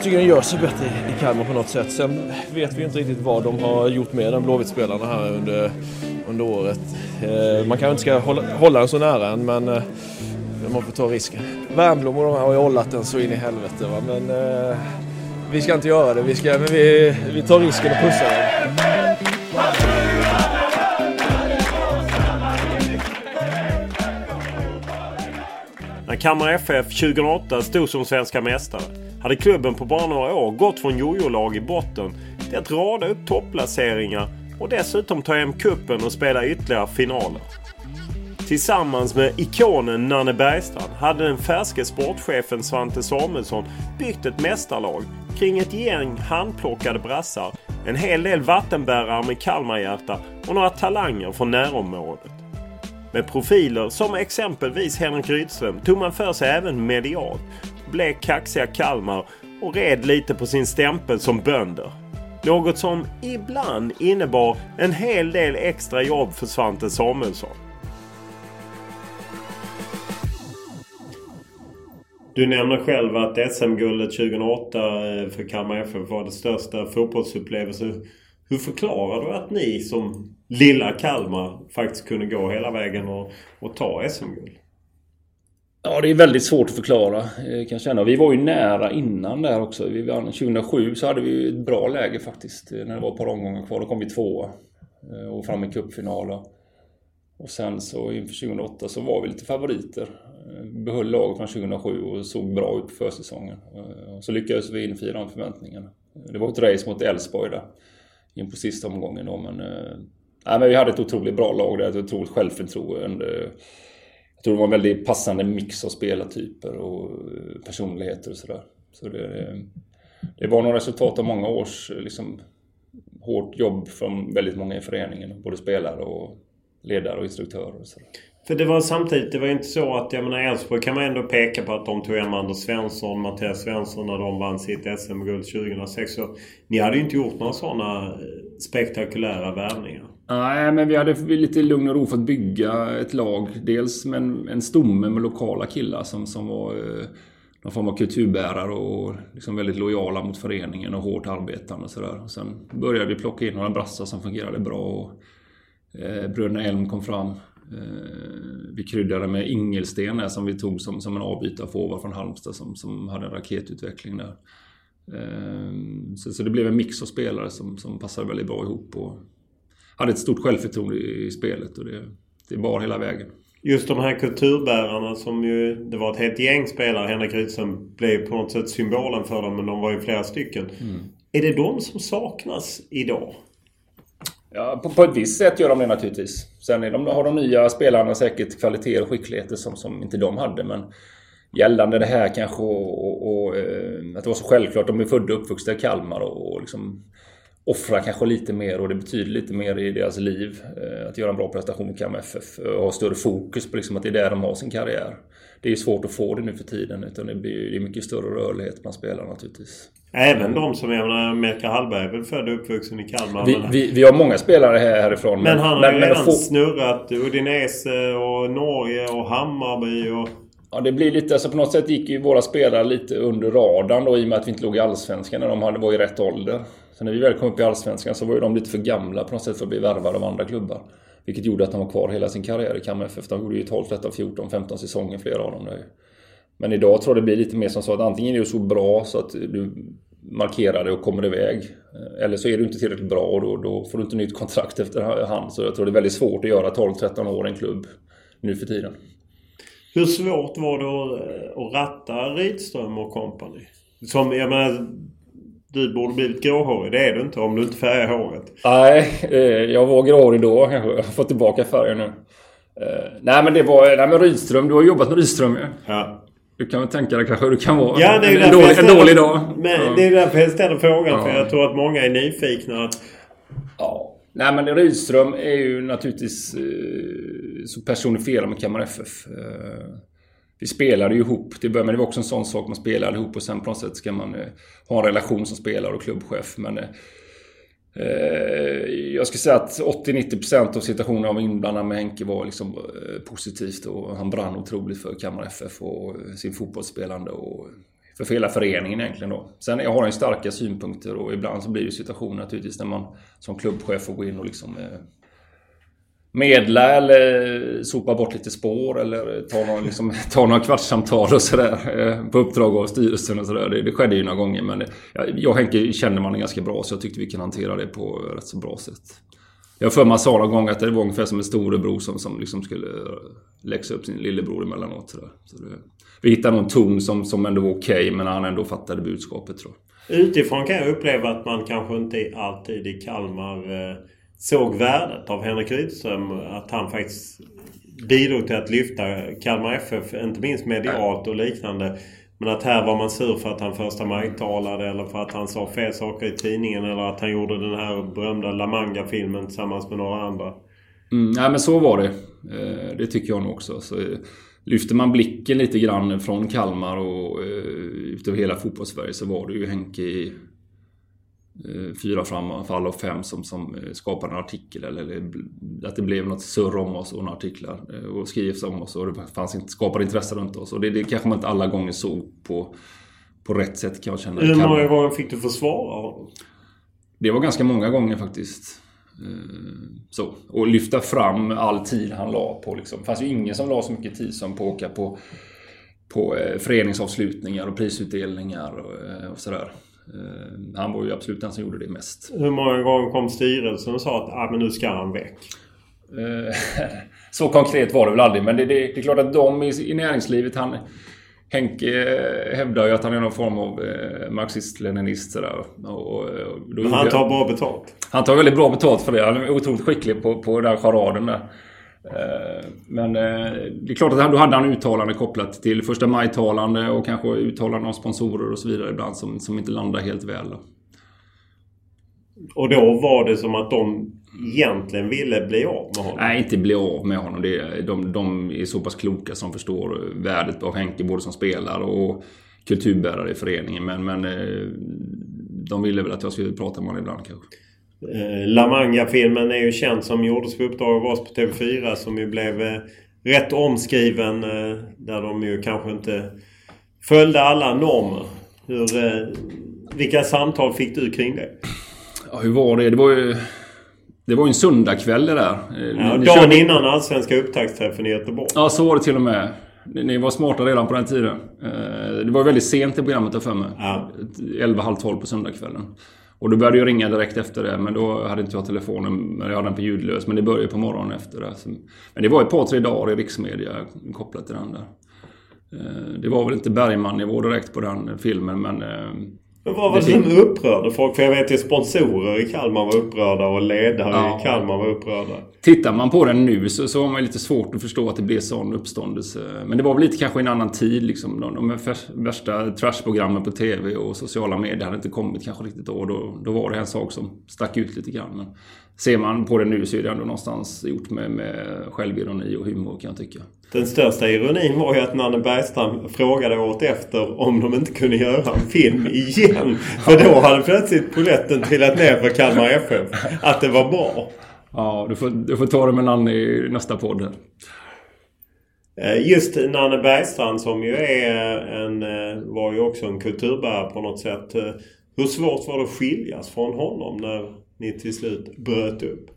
Jag tycker den gör sig bättre i Kalmar på något sätt. Sen vet vi inte riktigt vad de har gjort med den Blåvitt-spelarna här under, under året. Eh, man kanske inte ska hålla, hålla den så nära än, men eh, man får ta risken. Värmblom och de här har ju hållat den så in i helvete. Va? Men eh, vi ska inte göra det. Vi, ska, men vi, vi tar risken och pussar den. När Kalmar FF 2008 stod som svenska mästare hade klubben på bara några år gått från jojo-lag i botten till att rada upp topplaceringar och dessutom ta hem kuppen och spela ytterligare finaler. Tillsammans med ikonen Nanne Bergstrand hade den färske sportchefen Svante Samuelsson byggt ett mästarlag kring ett gäng handplockade brassar, en hel del vattenbärare med Kalmarhjärta och några talanger från närområdet. Med profiler som exempelvis Henrik Rydström tog man för sig även medialt, blev kaxiga Kalmar och red lite på sin stämpel som bönder. Något som ibland innebar en hel del extra jobb för Svante Samuelsson. Du nämner själv att SM-guldet 2008 eh, för Kalmar FF var det största fotbollsupplevelsen. Hur förklarar du att ni som lilla Kalmar faktiskt kunde gå hela vägen och, och ta SM-guld? Ja, det är väldigt svårt att förklara eh, kan jag känna. Vi var ju nära innan där också. Vi vann 2007 så hade vi ett bra läge faktiskt. Eh, när det var ett par omgångar kvar. Då kom vi tvåa. Eh, och fram i cupfinalen. Och sen så inför 2008 så var vi lite favoriter. Behöll laget från 2007 och såg bra ut på försäsongen. Och så lyckades vi infria de förväntningarna. Det var ett race mot Elfsborg där. In på sista omgången då men... Nej men vi hade ett otroligt bra lag där. Ett otroligt självförtroende. Jag tror det var en väldigt passande mix av spelartyper och eh, personligheter och sådär. Så det, det var nog resultat av många års eh, liksom, hårt jobb från väldigt många i föreningen. Både spelare och ledare och instruktörer och sådär. För det var samtidigt, det var inte så att, jag menar Elfsborg kan man ändå peka på att de tog hem Anders Svensson, Mattias Svensson när de vann sitt SM-guld 2006. Så ni hade ju inte gjort några sådana eh, spektakulära värvningar. Nej, men vi hade i lite lugn och ro fått bygga ett lag. Dels med en, en stomme med lokala killar som, som var eh, någon form av kulturbärare och liksom väldigt lojala mot föreningen och hårt arbetande och sådär. Sen började vi plocka in några brassar som fungerade bra. Och, eh, Bröderna Elm kom fram. Eh, vi kryddade med Ingelsten där, som vi tog som, som en avbytarforward från Halmstad som, som hade en raketutveckling där. Eh, så, så det blev en mix av spelare som, som passade väldigt bra ihop. Och, hade ett stort självförtroende i spelet och det, det bar hela vägen. Just de här kulturbärarna som ju... Det var ett helt gäng spelare. Henrik Rydström blev på något sätt symbolen för dem men de var ju flera stycken. Är det de som saknas idag? Ja, på, på ett visst sätt gör de det naturligtvis. Sen är de, har de nya spelarna säkert kvaliteter och skickligheter som, som inte de hade. Men gällande det här kanske och, och, och eh, att det var så självklart. De är födda och uppvuxna i Kalmar och, och liksom offrar kanske lite mer och det betyder lite mer i deras liv. eh, Att göra en bra prestation med Kalmar FF och ha större fokus på liksom att det är där de har sin karriär. Det är svårt att få det nu för tiden utan det blir det är mycket större rörlighet bland spelarna naturligtvis. Även de som, jag menar, Melker Hallberg är väl född och uppvuxen i Kalmar. Vi, men, vi, vi har många spelare här, härifrån. men han har men, ju men redan få- snurrat Udinese och Norge och Hammarby och... Ja, det blir lite, alltså på något sätt gick ju våra spelare lite under radarn då i och med att vi inte låg i Allsvenskan när de hade, var i rätt ålder. Så när vi väl kom upp i Allsvenskan så var ju de lite för gamla på något sätt för att bli värvade av andra klubbar. Vilket gjorde att de var kvar hela sin karriär i Kalmar FF. De gjorde ju 12, 13, 14, 15 säsonger flera av dem. Där. Men idag tror jag det blir lite mer som så att antingen är du så bra så att du markerar det och kommer iväg. Eh, eller så är du inte tillräckligt bra och då, då får du inte nytt kontrakt efter hand. Så jag tror det är väldigt svårt att göra 12-13 år i en klubb nu för tiden. Hur svårt var det att, eh, att ratta Rydström och company? Som, jag menar du borde blivit gråhårig. Det är du inte om du inte färgar håret. Nej, eh, jag var gråhårig då kanske. Jag har fått tillbaka färgen nu. Eh, nej men det var... Nej men Rydström. Du har jobbat med Rydström ju. Ja. Du kan väl tänka dig kanske hur det kan vara Ja, det är en, dålig, ställer- en dålig dag. Men Ja. det är därför jag ställer frågan. Ja. För jag tror att många är nyfikna. Att, Ja. Nej men Rydström är ju naturligtvis eh, så personifierad med Kalmar FF. Vi spelade ju ihop. till början, men det var också en sån sak. Man spelade ihop och sen på något sätt ska man eh, ha en relation som spelare och klubbchef. Men eh, eh jag skulle säga att 80-90% av situationen jag var inblandad med Henke var liksom eh, positivt. Och han brann otroligt för Kalmar FF och eh, sin fotbollsspelande. Och för hela föreningen egentligen då. Sen jag har han ju starka synpunkter och ibland så blir det situationer naturligtvis när man som klubbchef får gå in och liksom eh, medla eller sopa bort lite spår eller ta några, liksom, ta några kvartssamtal och sådär eh, på uppdrag av styrelsen och sådär. Det, det skedde ju några gånger men jag, jag och Henke kände man ganska bra så jag tyckte vi kunde hantera det på rätt så bra sätt. Jag har för mig sa någon gång att det var ungefär som en storebror som, som liksom skulle eh, läxa upp sin lillebror emellanåt. Sådär. Så det, vi hittade någon ton som, som ändå var okej men han ändå fattade budskapet tror jag. utifrån kan jag uppleva att man kanske inte alltid i Kalmar eh, såg värdet av Henrik Rydström. Att han faktiskt bidrog till att lyfta Kalmar FF, inte minst medialt och liknande. Men att här var man sur för att han första maj-talade eller för att han sa fel saker i tidningen eller att han gjorde den här berömda La Manga-filmen tillsammans med några andra. Mm, nej men så var det. Eh, det tycker jag nog också. Så, eh, lyfter man blicken lite grann från Kalmar och eh, utav ut över hela fotbollssverige så var det ju Henke i fyra framfall och fem som, som eh, skapade en artikel. Eller, eller att det blev något surr om oss och några artiklar. eh, Och skrivs om oss och det fanns inte, skapade intresse runt oss. Och det, det kanske man inte alla gånger såg på, på rätt sätt kan jag känna. Hur många gånger fick du försvara honom? Det var ganska många gånger faktiskt. Eh, Så. Och lyfta fram all tid han la på liksom. Det fanns ju ingen som la så mycket tid som på att åka på, på eh, föreningsavslutningar och prisutdelningar och, eh, och sådär. Eh, Han var ju absolut den som gjorde det mest. Hur många gånger kom styrelsen och sa att ah, men nu ska han väck? Eh, Så konkret var det väl aldrig, men det, det, det är klart att de i, i näringslivet, han... Henke eh, hävdar ju att han är någon form av marxist-leninist Men han tar bra betalt. Han tar väldigt bra betalt för det. Han är otroligt skicklig på, på den charaden där. Eh, Men eh, det är klart att då hade han uttalande kopplat till första maj-talande och kanske uttalande av sponsorer och så vidare ibland som, som inte landar helt väl. Och då var det som att de egentligen ville bli av med honom. Nej, inte bli av med honom. Det, är- de, de är så pass kloka som förstår värdet av Henke både som spelare och kulturbärare i föreningen. Men, men eh, de ville väl att jag skulle prata med honom ibland kanske. Eh, La Manga-filmen är ju känd som gjordes på uppdrag av oss på TV4 som ju blev eh, rätt omskriven eh, där de ju kanske inte följde alla normer. Hur, eh, vilka samtal fick du kring det? Ja, hur var det? Det var ju... Det var ju en söndagkväll det där. Ja, ni dagen körde- innan allsvenska upptaktsträffen i Göteborg. Ja, så var det till och med. Ni ni var smarta redan på den tiden. Det var väldigt sent i programmet för mig. Ja. 11, halv 12 på söndagskvällen. Och då började jag ringa direkt efter det, men då hade inte jag telefonen. men Jag hade den på ljudlös, men det började på morgonen efter det. Men det var ett par, tre dagar i riksmedia kopplat till den där. Eh, det var väl inte Bergman-nivå direkt på den filmen, men... Eh, men vad var det som upprörde folk? För jag vet ju sponsorer i Kalmar var upprörda och ledare Ja. i Kalmar var upprörda. Tittar man på den nu så, så har man lite svårt att förstå att det blev sån uppståndelse. Men det var väl lite kanske en annan tid. Liksom. De, de värsta trashprogrammen på TV och sociala medier hade inte kommit kanske riktigt då. Då, då var det en sak som stack ut lite grann. Men ser man på det nu så är det ändå någonstans gjort med, med självironi och humor kan jag tycka. Den största ironin var ju att Nanne Bergström frågade året efter om de inte kunde göra en film igen. För då hade plötsligt polletten trillat ner för Kalmar FF. Att det var bra. Ja, du får, du får ta det med Nanne i nästa podd. här. Eh, Just Nanne Bergstrand som ju är en, eh, var ju också en kulturbärare på något sätt. Hur svårt var det att skiljas från honom när ni till slut bröt upp?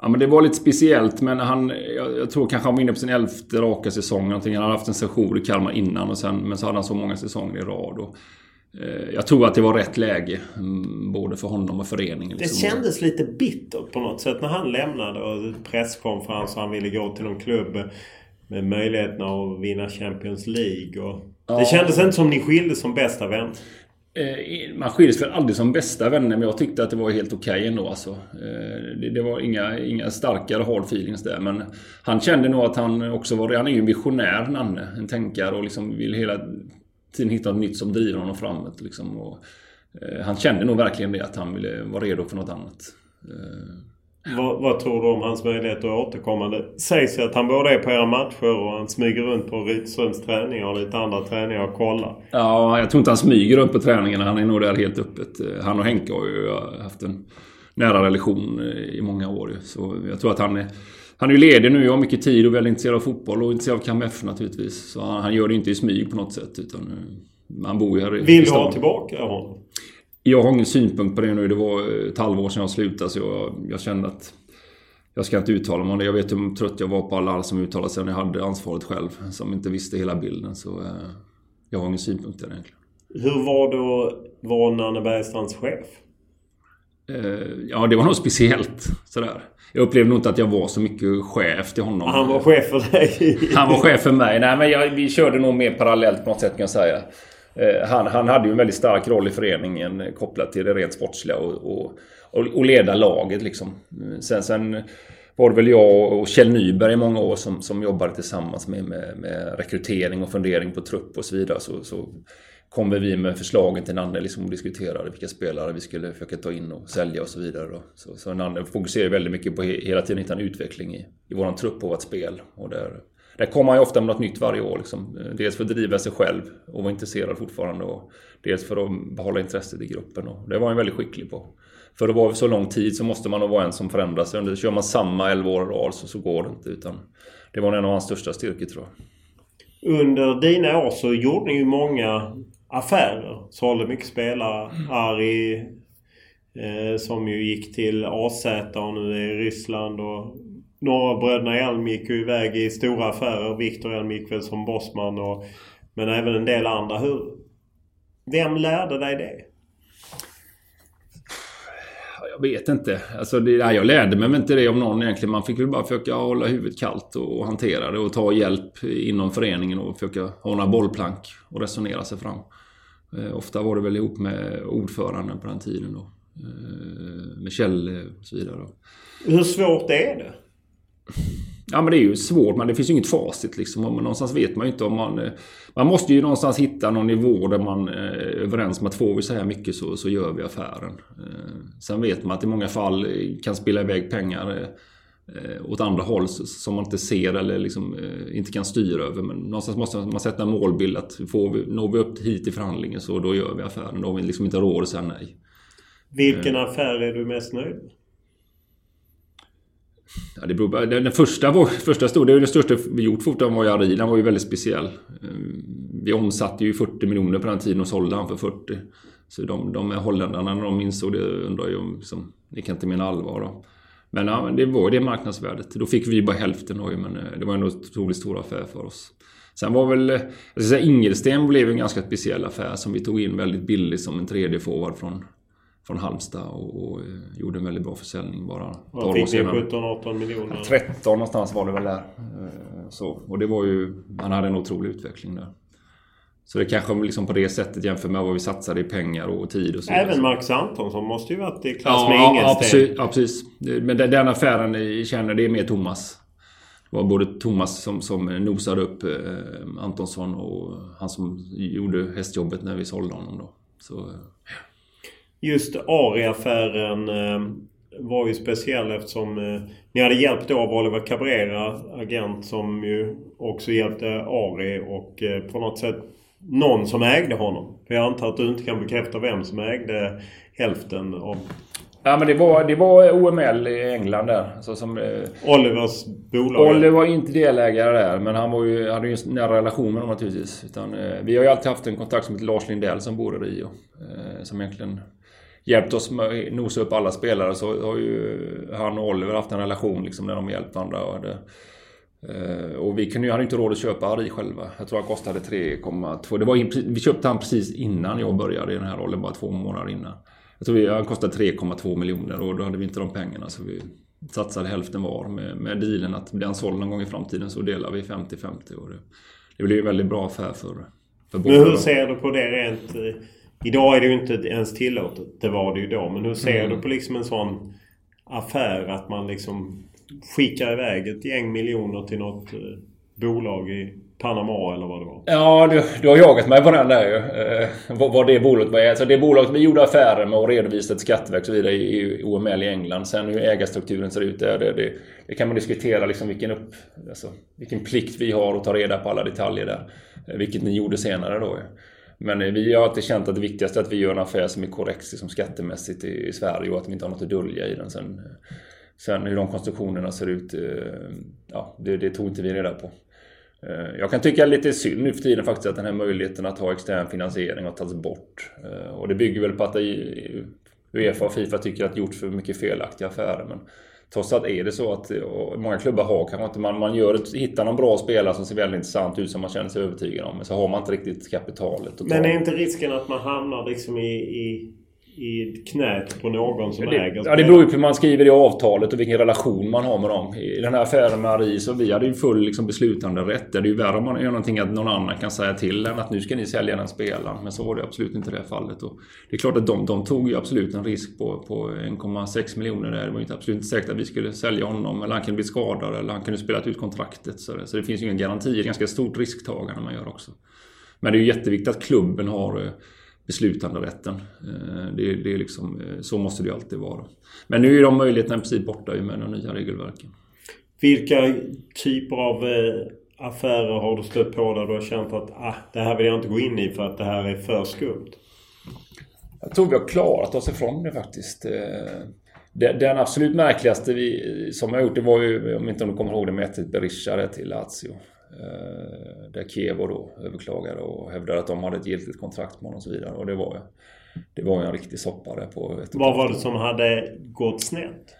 Ja, men det var lite speciellt, men han, jag, jag tror kanske han var inne på sin elfte raka säsong. Någonting. Han hade haft en session i Kalmar innan, och sen, men så hade han så många säsonger i rad. Och, eh, jag tror att det var rätt läge, mm, både för honom och föreningen. Det liksom. kändes lite bittert på något sätt när han lämnade och presskonferens och han ville gå till någon klubb med möjligheten att vinna Champions League. Och Ja. Det kändes inte som ni skildes som bästa vänner. Eh, man skiljs väl aldrig som bästa vänner men jag tyckte att det var helt okej okay ändå alltså. Eh, det, det, var inga, inga starkare hard feelings där men han kände nog att han också var, han är ju en visionär Nanne. En tänkare och liksom vill hela tiden hitta något nytt som driver honom framåt liksom. Och, eh, han kände nog verkligen det att han ville vara redo för något annat. Eh, vad, vad, tror du om hans möjligheter att återkomma? Det sägs ju att han både är på era matcher och han smyger runt på Rydströms träningar och lite andra träningar och kollar. Ja, jag tror inte han smyger runt på träningarna. Han är nog där helt öppet. Han och Henke har ju haft en nära relation i många år. Så jag tror att han är... Han är ju ledig nu och har mycket tid och väldigt intresserad av fotboll och intresserad av KMF naturligtvis. Så han, han, gör det inte i smyg på något sätt utan... Eh, han bor ju här i Vill du ha tillbaka honom? Jag har ingen synpunkt på det nu. Det var ett halvår sedan jag slutade så jag, jag kände att jag ska inte uttala mig om det. Jag vet hur trött jag var på alla som uttalade sig när jag hade ansvaret själv. Som inte visste hela bilden. Så eh, jag har ingen synpunkt det egentligen. Hur var vara Nanne Bergstrands chef? Eh, ja, det var nog speciellt. Sådär. Jag upplevde nog inte att jag var så mycket chef till honom. Han var chef för dig? Han var chef för mig. Nej, men jag, vi körde nog mer parallellt på något sätt kan jag säga. Eh, han, han hade ju en väldigt stark roll i föreningen eh, kopplat till det rent sportsliga och, och, och leda laget liksom. Mm, sen, sen var det väl jag och Kjell Nyberg i många år som, som jobbade tillsammans med, med, med rekrytering och fundering på trupp och så vidare. Så, så kom vi med förslagen till Nanne liksom och diskuterade vilka spelare vi skulle försöka ta in och sälja och så vidare. Då. Så, så Nanne fokuserade väldigt mycket på hela tiden hitta en utveckling i, i våran trupp och vårt spel. Och där, där kommer han ju ofta med något nytt varje år. Liksom. Dels för att driva sig själv och vara intresserad fortfarande. Och dels för att behålla intresset i gruppen. Och det var han väldigt skicklig på. För att vara så lång tid så måste man nog vara en som förändrar sig. Kör man samma 11 år i rad så, så går det inte. Utan det var en av hans största styrkor tror jag. Under dina år så gjorde ni ju många affärer. Sålde mycket spelare. Ari eh, som ju gick till AZ och nu är i Ryssland. Och några bröderna Elm gick ju iväg i stora affärer. Viktor Elm gick väl som bossman. Och, men även en del andra. Hur, vem lärde dig det? Jag vet inte. Alltså det, nej, jag lärde mig inte det av någon egentligen. Man fick väl bara försöka hålla huvudet kallt och hantera det och ta hjälp inom föreningen och försöka ha några bollplank och resonera sig fram. Eh, ofta var det väl ihop med ordföranden på den tiden då. Eh, med Kjell och så vidare. Hur svårt är det? Ja men det är ju svårt men det finns ju inget facit liksom. Men någonstans vet man ju inte om man... Eh, man måste ju någonstans hitta någon nivå där man är överens om att får vi så här mycket så, så gör vi affären. Sen vet man att i många fall kan spela iväg pengar eh, åt andra håll som man inte ser eller liksom, eh, inte kan styra över. Men någonstans måste man sätta en målbild att får vi, når vi upp hit i förhandlingen så då gör vi affären. Då har vi liksom inte råd att säga nej. Vilken eh. affär är du mest nöjd med? Ja, det beror, den, den första, var, första stora, det är den största vi gjort fortfarande var ju Ari. Den var ju väldigt speciell. Eh, vi omsatte ju 40 miljoner på den tiden och sålde han för 40. Så de, de holländarna när de insåg det undrar ju om liksom, det kan inte mena allvar då. Men ja, det var det marknadsvärdet. Då fick vi bara hälften då men eh, det var en otroligt stor affär för oss. Sen var väl, eh, jag ska säga Ingelsten blev en ganska speciell affär som vi tog in väldigt billigt som en tredje forward från, från Halmstad och, och eh, gjorde en väldigt bra försäljning bara. Vad fick ni? 17-18 miljoner? 13 någonstans var det väl där. Eh, så, och det var ju, han hade en otrolig utveckling där. Så det kanske liksom på det sättet jämfört med vad vi satsade i pengar och tid och så Även Max Antonsson måste ju varit i klass ja, med Ingelsten. Ja precis, ja, precis. Men den affären känner det är mer Thomas. Det var både Thomas som, som nosade upp eh, Antonsson och han som gjorde hästjobbet när vi sålde honom då. Så, ja. Just Ari-affären eh, var ju speciell eftersom eh, ni hade hjälpt då av Oliver Cabrera, agent som ju också hjälpte Ari och eh, på något sätt någon som ägde honom. För jag antar att du inte kan bekräfta vem som ägde hälften av... Ja men det var, det var OML i England där. Alltså som, eh, Olivers bolag? Oliver var inte delägare där men han var ju, hade ju en nära relation med dem naturligtvis. Utan, eh, vi har ju alltid haft en kontakt som heter Lars Lindell som bor i Rio. Som egentligen hjälpt oss nosa upp alla spelare. Så har ju han och Oliver haft en relation liksom när de hjälpt varandra. Och hade, Eh, och vi kunde ju, hade inte råd att köpa Ari själva. Jag tror han kostade 3,2. Det var, vi köpte han precis innan jag började i den här rollen, bara två månader innan. Jag tror han kostade 3,2 miljoner och då hade vi inte de pengarna. Så vi satsade hälften var med, med dealen att blir han såld någon gång i framtiden så delar vi 50-50. Och det, det blev en väldigt bra affär för, för båda. Men hur ser du på det rent Idag är det ju inte ens tillåtet. Det var det ju då. Men hur ser Mm. du på liksom en sån affär att man liksom skickar iväg ett gäng miljoner till något eh, bolag i Panama eller vad det var? Ja, du, du har jagat mig på den där ju. Eh, vad, vad det bolaget var. Alltså det bolaget vi gjorde affärer med och redovisade till Skatteverket och så vidare i, i OML i England. Sen hur ägarstrukturen ser ut där, det, det, det kan man diskutera liksom vilken, upp, alltså, vilken plikt vi har att ta reda på alla detaljer där. Eh, vilket ni gjorde senare då ju. Men vi har alltid känt att det viktigaste är att vi gör en affär som är korrekt liksom skattemässigt i, i Sverige och att vi inte har något att dölja i den. Sen, sen hur de konstruktionerna ser ut, eh, ja, det, det tog inte vi reda på. Eh, jag kan tycka lite synd nu för tiden faktiskt att den här möjligheten att ha extern finansiering har tagits bort. Eh, och det bygger väl på att Uefa och Fifa tycker att gjort för mycket felaktiga affärer. Men trots allt är det så att många klubbar har kanske inte... Man, man gör ett, hittar någon bra spelare som ser väldigt intressant ut som man känner sig övertygad om. Men så har man inte riktigt kapitalet. att ta. Men är inte risken att man hamnar liksom i, i, i knät på någon som det, äger ja, det beror ju på hur man skriver i avtalet och vilken relation man har med dem. I den här affären med Aris och vi hade ju full liksom, beslutande rätt. Det är ju värre om man gör någonting att någon annan kan säga till en att nu ska ni sälja den spelaren. Men så var det absolut inte i det här fallet. Och det är klart att de, de tog ju absolut en risk på, på 1,6 miljoner där. Det var ju inte absolut inte säkert att vi skulle sälja honom. Eller han kunde bli skadad eller han kunde spelat ut kontraktet. Så det, så det finns ju ingen garanti. Det är ganska stort risktagande man gör också. Men det är ju jätteviktigt att klubben har eh, beslutanderätten. Eh, Det, det är liksom, eh, så måste det ju alltid vara. Men nu är de möjligheterna i princip borta med de nya regelverken. Vilka typer av eh, affärer har du stött på där du har känt att ah, det här vill jag inte gå in i för att det här är för skumt? Jag tror vi har klarat oss ifrån det faktiskt. Den absolut märkligaste vi, som jag har gjort, det var ju, om inte om du kommer ihåg det, med ett Berisha där till Lazio. Eh, Där Kevo då överklagade och hävdade att de hade ett giltigt kontrakt med honom och så vidare. Och det var, det var ju en riktig soppa där på ett Vad var det som hade gått snett?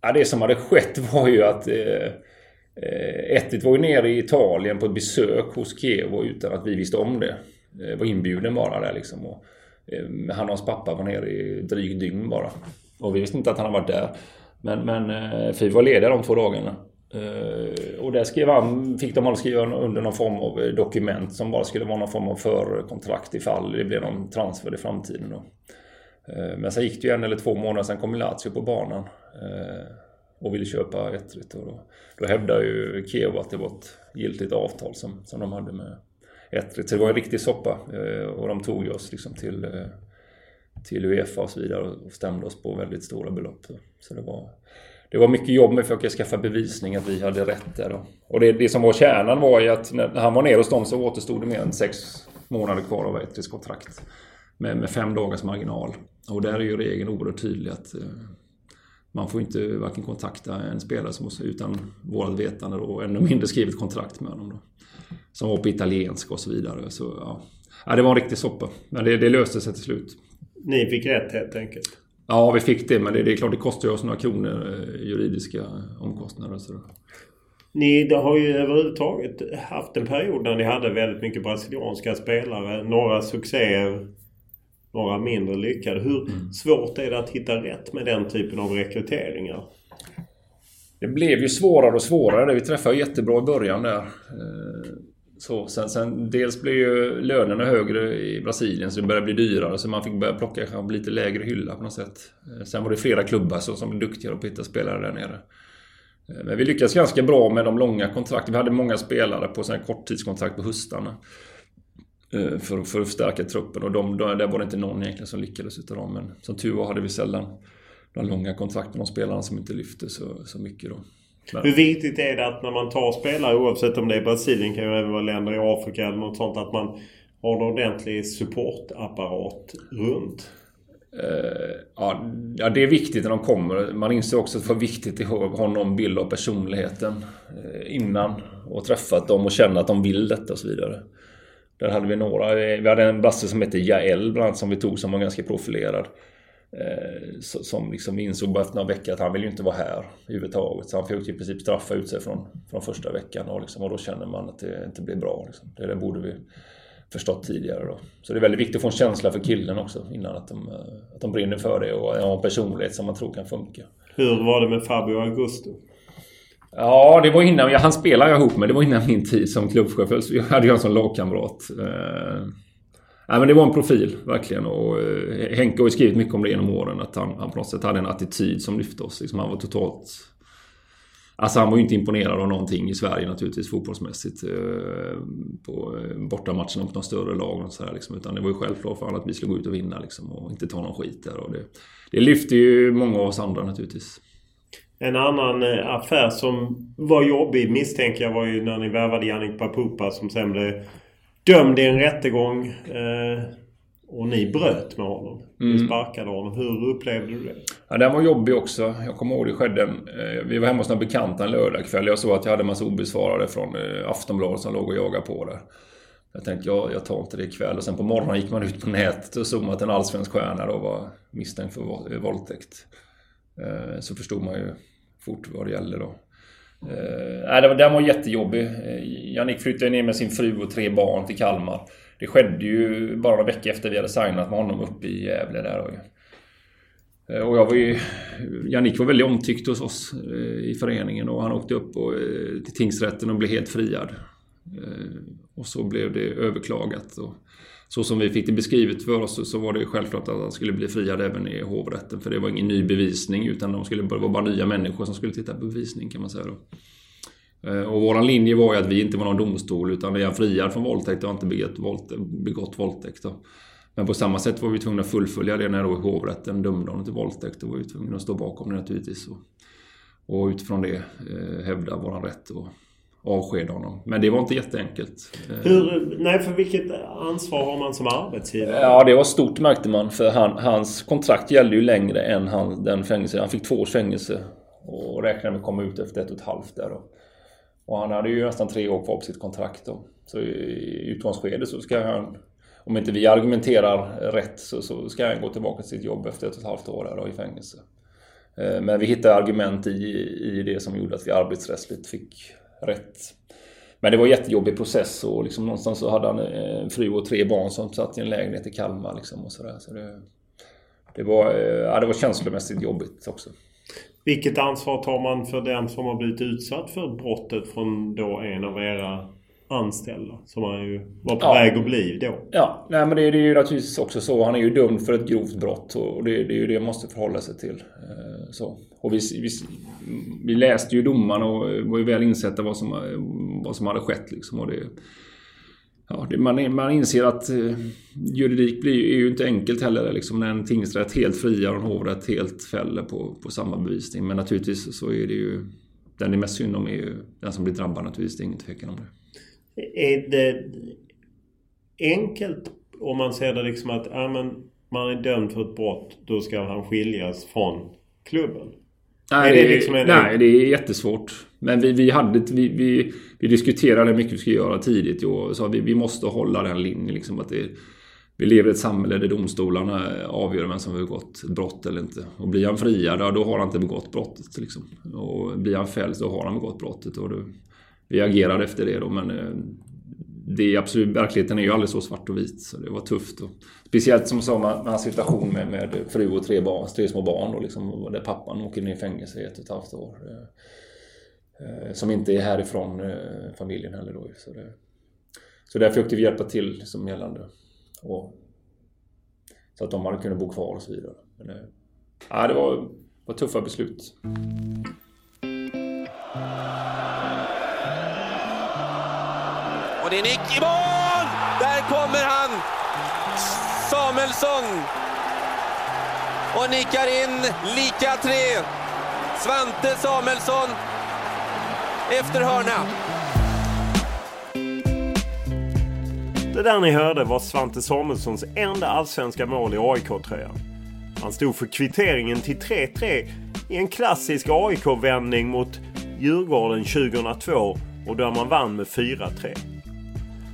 Ja, det som hade skett var ju att eh, eh, Ettit var ju nere i Italien på ett besök hos Kevo utan att vi visste om det. Eh, var inbjuden bara där liksom. Och, eh, han och hans pappa var nere i drygt dygn bara. Och vi visste inte att han hade varit där. Men, men eh, för vi var lediga de två dagarna. Eh, och där skrev han, fick de skriva under någon form av eh, dokument som bara skulle vara någon form av förkontrakt ifall det blev någon transfer i framtiden. Då. Eh, men sen gick det ju en eller två månader, sen kom Lazio på banan och ville köpa Ettrit. Och då, då hävdade ju Kiev att det var ett giltigt avtal som, som de hade med Ettrit. Så det var en riktig soppa och de tog ju oss liksom till, till Uefa och så vidare och stämde oss på väldigt stora belopp. Så det var, det var mycket jobb med att försöka skaffa bevisning att vi hade rätt där. Då. Och det, det som var kärnan var ju att när han var nere hos dem så återstod det mer än sex månader kvar av ett kontrakt. Med, med fem dagars marginal. Och där är ju regeln oerhört tydlig att eh, man får inte varken kontakta en spelare som utan vårt vetande då, och ännu mindre skrivit kontrakt med honom. Då. Som var på italienska och så vidare. Så, ja. Ja, det var en riktig soppa. Men det, det löste sig till slut. Ni fick rätt helt enkelt. Ja, vi fick det. Men det, det är klart, det kostar oss några kronor eh, juridiska omkostnader. Så. Ni det har ju överhuvudtaget haft en period när ni hade väldigt mycket brasilianska spelare. Några succéer, några mindre lyckade. Hur svårt är det att hitta rätt med den typen av rekryteringar? Det blev ju svårare och svårare. Vi träffade jättebra i början där. Så, sen, sen, dels blev ju lönerna högre i Brasilien så det började bli dyrare så man fick börja plocka kanske lite lägre hylla på något sätt. Eh, sen var det flera klubbar så, som var duktigare på att hitta spelare där nere. Eh, men vi lyckades ganska bra med de långa kontrakten. Vi hade många spelare på sådana här korttidskontrakt på höstarna. Eh, för, för att förstärka truppen och de, där var det inte någon egentligen som lyckades utav dem. Men som tur var hade vi sällan de långa kontrakten med de spelarna som inte lyfte så, så mycket då. Men- Hur viktigt är det att när man tar spelare, oavsett om det är Brasilien, kan ju även vara länder i Afrika eller något sånt, att man har en ordentlig supportapparat runt? Eh, ja, det är viktigt när de kommer. Man inser också att det var viktigt att ha någon bild av personligheten eh, innan och träffat dem och känna att de vill detta och så vidare. Där hade vi några. Vi hade en basse som hette Jael bland annat som vi tog som var ganska profilerad. Eh, Som liksom insåg efter några veckor att han vill ju inte vara här överhuvudtaget. Så han fick i princip straffa ut sig från, från första veckan. Och, liksom, och då känner man att det inte blir bra. Liksom. Det, det borde vi förstått tidigare då. Så det är väldigt viktigt att få en känsla för killen också innan att de, eh, att de brinner för det och har en personlighet som man tror kan funka. Hur var det med Fabio Augusto? Ja, det var innan, han spelade jag ihop med. Det var innan min tid som klubbchef. Jag hade ju en som lagkamrat. Ja, Nej, men det var en profil, verkligen. Och eh, Henke har ju skrivit mycket om det genom åren. Att han, han på något sätt hade en attityd som lyfte oss. Liksom, han var totalt... Alltså han var ju inte imponerad av någonting i Sverige naturligtvis fotbollsmässigt. Eh, på eh, bortamatcherna mot de större lagen och sådär liksom. Utan det var ju självklart för honom att vi skulle gå ut och vinna liksom. Och inte ta någon skit där. Och det, det lyfte ju många av oss andra naturligtvis. En annan eh, affär som var jobbig misstänker jag var ju när ni värvade Jannik Papupa som sen blev dömd i en rättegång. Eh, och ni bröt med honom. Ni Mm. sparkade honom. Hur upplevde du det? Ja, den var jobbig också. Jag kommer ihåg det skedde. eh, Vi var hemma hos några bekanta en lördagkväll. Jag såg att jag hade en massa obesvarade från eh, Aftonbladet som låg och jagade på där. Jag tänkte, jag, jag tar inte det ikväll. Och sen på morgonen gick man ut på nätet och såg att en allsvensk stjärna då var misstänkt för vå- våldtäkt. Eh, Så förstod man ju fort vad det gällde då. Eh, nej, var- den var jättejobbig. Eh, Jannik flyttade ner med sin fru och tre barn till Kalmar. Det skedde ju bara några veckor efter vi hade signat med honom uppe i Gävle där. Och, eh, och jag var ju... Jannik var väldigt omtyckt hos oss eh, i föreningen och han åkte upp och, eh, till tingsrätten och blev helt friad. Eh, Och så blev det överklagat. Och så som vi fick det beskrivet för oss så- var det självklart att han skulle bli friad även i hovrätten. För det var ingen ny bevisning utan de skulle, det var bara nya människor som skulle titta på bevisning kan man säga då. Eh, och våran linje var ju att vi inte var någon domstol utan är han friad från våldtäkt har inte begått, våld, begått våldtäkt. Då. Men på samma sätt var vi tvungna att fullfölja det när då hovrätten dömde honom till våldtäkt. Då var vi tvungna att stå bakom det naturligtvis. Och, och utifrån det eh, hävda våran rätt och avskeda honom. Men det var inte jätteenkelt. Eh, Hur, nej, för vilket ansvar har man som arbetsgivare? Ja, det var stort märkte man. För han, hans kontrakt gällde ju längre än han, den fängelse. Han fick två års fängelse. Och räknade med att komma ut efter ett och ett halvt där då. Och han hade ju nästan tre år kvar på sitt kontrakt då. Så i utgångsskedet så ska han... Om inte vi argumenterar rätt så, så ska han gå tillbaka till sitt jobb efter ett och ett halvt år där då, i fängelse. Eh, Men vi hittade argument i, i det som gjorde att vi arbetsrättsligt fick rätt. Men det var en jättejobbig process och liksom någonstans så hade han en fru och tre barn som satt i en lägenhet i Kalmar liksom och sådär. Så det, det, var, eh, ja, det var känslomässigt jobbigt också. Vilket ansvar tar man för den som har blivit utsatt för brottet från då en av era anställda? Som han ju var på Ja. väg att bli då. Ja, nej, men det, det är ju naturligtvis också så. Han är ju dömd för ett grovt brott och det, det är ju det man måste förhålla sig till. Eh, Så. Och vi, vi, vi läste ju domarna och var ju väl insatta vad som, vad som hade skett. Liksom. Och det, ja, det, man, man inser att eh, juridik blir, är ju inte enkelt heller. Liksom, när en tingsrätt helt friar och en hovrätt helt fäller på, på samma bevisning. Men naturligtvis så är det ju... Den det är mest synd om är ju den som blir drabbad naturligtvis. Det är ingen tvekan om det. Är det enkelt om man ser det liksom att ja, men man är dömd för ett brott. Då ska han skiljas från klubben. Nej, Är det, det liksom en- nej, det är jättesvårt. Men vi, vi, hade, vi, vi, vi diskuterade hur mycket vi skulle göra tidigt och sa vi, vi måste hålla den linjen. Liksom, att det, vi lever i ett samhälle där domstolarna avgör vem som har begått brott eller inte. Och blir han friad, då har han inte begått brottet. Liksom. Och blir han fälld, så har han begått brottet. Och då, vi agerade efter det då, men eh, det är absolut, verkligheten är ju aldrig så svart och vit. Så det var tufft. Och, speciellt som sa med, hans situation med, med fru och tre, barn, tre små barn. Då, liksom, där pappan åker ner i fängelse i ett och ett halvt år. Eh, eh som inte är härifrån eh, familjen heller då. Så, det, så där försökte vi hjälpa till som gällande. Och, så att de hade kunnat bo kvar och så vidare. Men, eh, ja, det var, var tuffa beslut. Det är nick i mål! Där kommer han! Samuelsson! Och nickar in lika tre. Svante Samuelsson efter hörna. Det där ni hörde var Svante Samuelssons enda allsvenska mål i AIK-tröjan. Han stod för kvitteringen till 3-3 i en klassisk AIK-vändning mot Djurgården 2002 och där man vann med 4-3.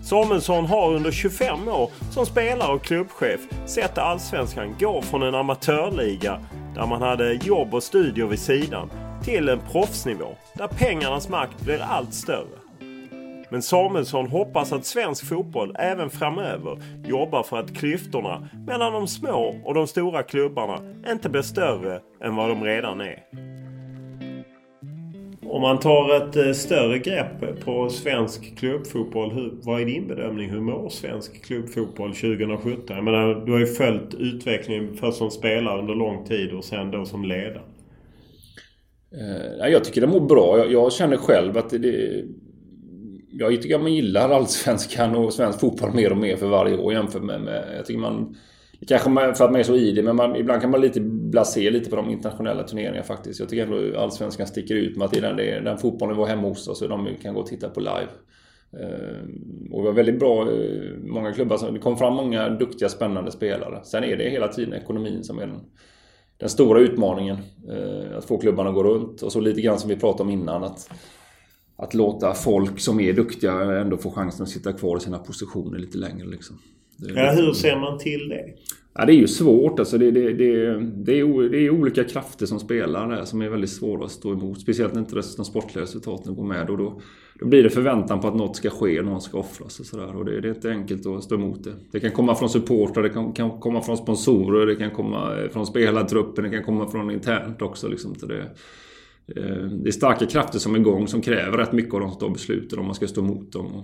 Samuelsson har under 25 år som spelare och klubbchef sett Allsvenskan gå från en amatörliga där man hade jobb och studier vid sidan till en proffsnivå där pengarnas makt blir allt större. Men Samuelsson hoppas att svensk fotboll även framöver jobbar för att klyftorna mellan de små och de stora klubbarna inte blir större än vad de redan är. Om man tar ett eh, större grepp på svensk klubbfotboll. Hur, vad är din bedömning? Hur mår svensk klubbfotboll 2017? Jag menar, du har ju följt utvecklingen först som spelare under lång tid och sen då som ledare. Eh, jag tycker det mår bra. Jag, jag känner själv att det, det jag tycker att man gillar allsvenskan och svensk fotboll mer och mer för varje år jämfört med... med jag tycker man... Kanske för att man är så i det, men man, ibland kan man lite blasera lite på de internationella turneringarna faktiskt. Jag tycker ändå allsvenskan sticker ut med att det är den, den fotbollen vi har hemma hos oss och de kan gå och titta på live. Uh, och vi har väldigt bra, uh, många klubbar, det kom fram många duktiga spännande spelare. Sen är det hela tiden ekonomin som är den, den stora utmaningen. Uh, att få klubbarna att gå runt. Och så lite grann som vi pratade om innan. att att låta folk som är duktiga ändå få chansen att sitta kvar i sina positioner lite längre. Liksom. Ja, hur ser man till det? Ja, det är ju svårt. Alltså det, det, det, det, är, det är olika krafter som spelar där som är väldigt svåra att stå emot. Speciellt när inte de sportliga resultaten går med. Och då, då blir det förväntan på att något ska ske, någon ska offras och sådär. Och det, det är inte enkelt att stå emot det. Det kan komma från supportrar, det kan, kan komma från sponsorer, det kan komma eh, från spelartruppen, det kan komma från internt också. Liksom, till det. Eh, det är starka krafter som är igång som kräver rätt mycket av de som tar besluten om man ska stå emot dem.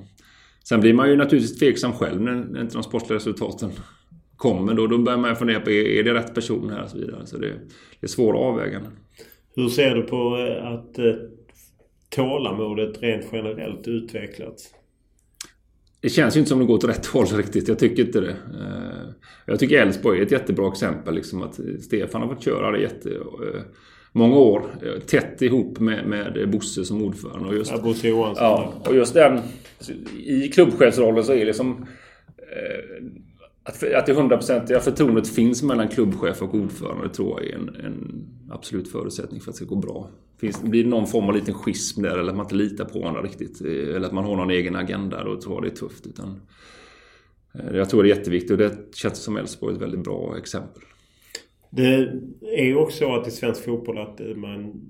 Sen blir man ju naturligtvis tveksam själv när inte de sportsliga resultaten kommer. Då, då börjar man fundera på, är det rätt person här och så vidare. Så det, det är svåra avväganden. Hur ser du på eh, att eh, tålamodet rent generellt utvecklats? Det känns ju inte som det går åt rätt håll riktigt. Jag tycker inte det. Jag tycker Elfsborg är ett jättebra exempel. Liksom att Stefan har fått köra det jätte många år eh, tätt ihop med, med Bosse som ordförande. Och just, ja, Bosse Johansson. Ja, och just den... I klubbchefsrollen så är liksom... Att, att det hundraprocentiga förtroendet finns mellan klubbchef och ordförande tror jag är en, en absolut förutsättning för att det ska gå bra. Finns, blir det någon form av liten schism där eller att man inte litar på varandra riktigt eh, eller att man har någon egen agenda då tror jag det är tufft. Utan, eh, jag tror det är jätteviktigt och det känns som Elfsborg ett väldigt bra exempel. Det är ju också så att i svensk fotboll att eh, man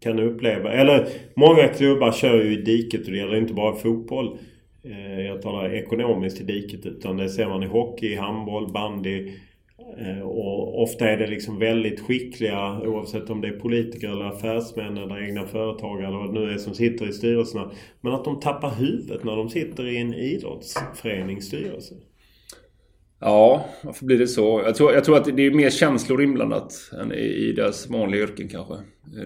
kan uppleva... Eller många klubbar kör ju i diket och det gäller inte bara fotboll. Eh, jag talar ekonomiskt i diket utan det ser man i hockey, handboll, bandy. Eh, och ofta är det liksom väldigt skickliga oavsett om det är politiker eller affärsmän eller egna företagare eller vad det nu är som sitter i styrelserna. Men att de tappar huvudet när de sitter i en idrottsförenings styrelse. Ja, varför blir det så? Jag tror, jag tror att det är mer känslor inblandat än i deras vanliga yrken kanske.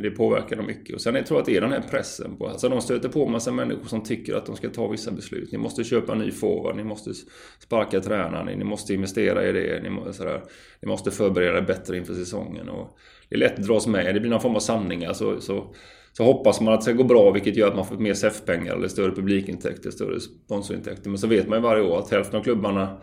Det påverkar dem mycket. Och sen jag tror jag att det är den här pressen på... Alltså de stöter på massa människor som tycker att de ska ta vissa beslut. Ni måste köpa en ny forward, ni måste sparka tränaren, ni måste investera i det, ni måste, sådär, ni måste förbereda bättre inför säsongen. Och det är lätt att dras med, det blir någon form av sanningar. Så, så, så hoppas man att det ska gå bra, vilket gör att man får mer SEF-pengar eller större publikintäkter, större sponsorintäkter. Men så vet man ju varje år att hälften av klubbarna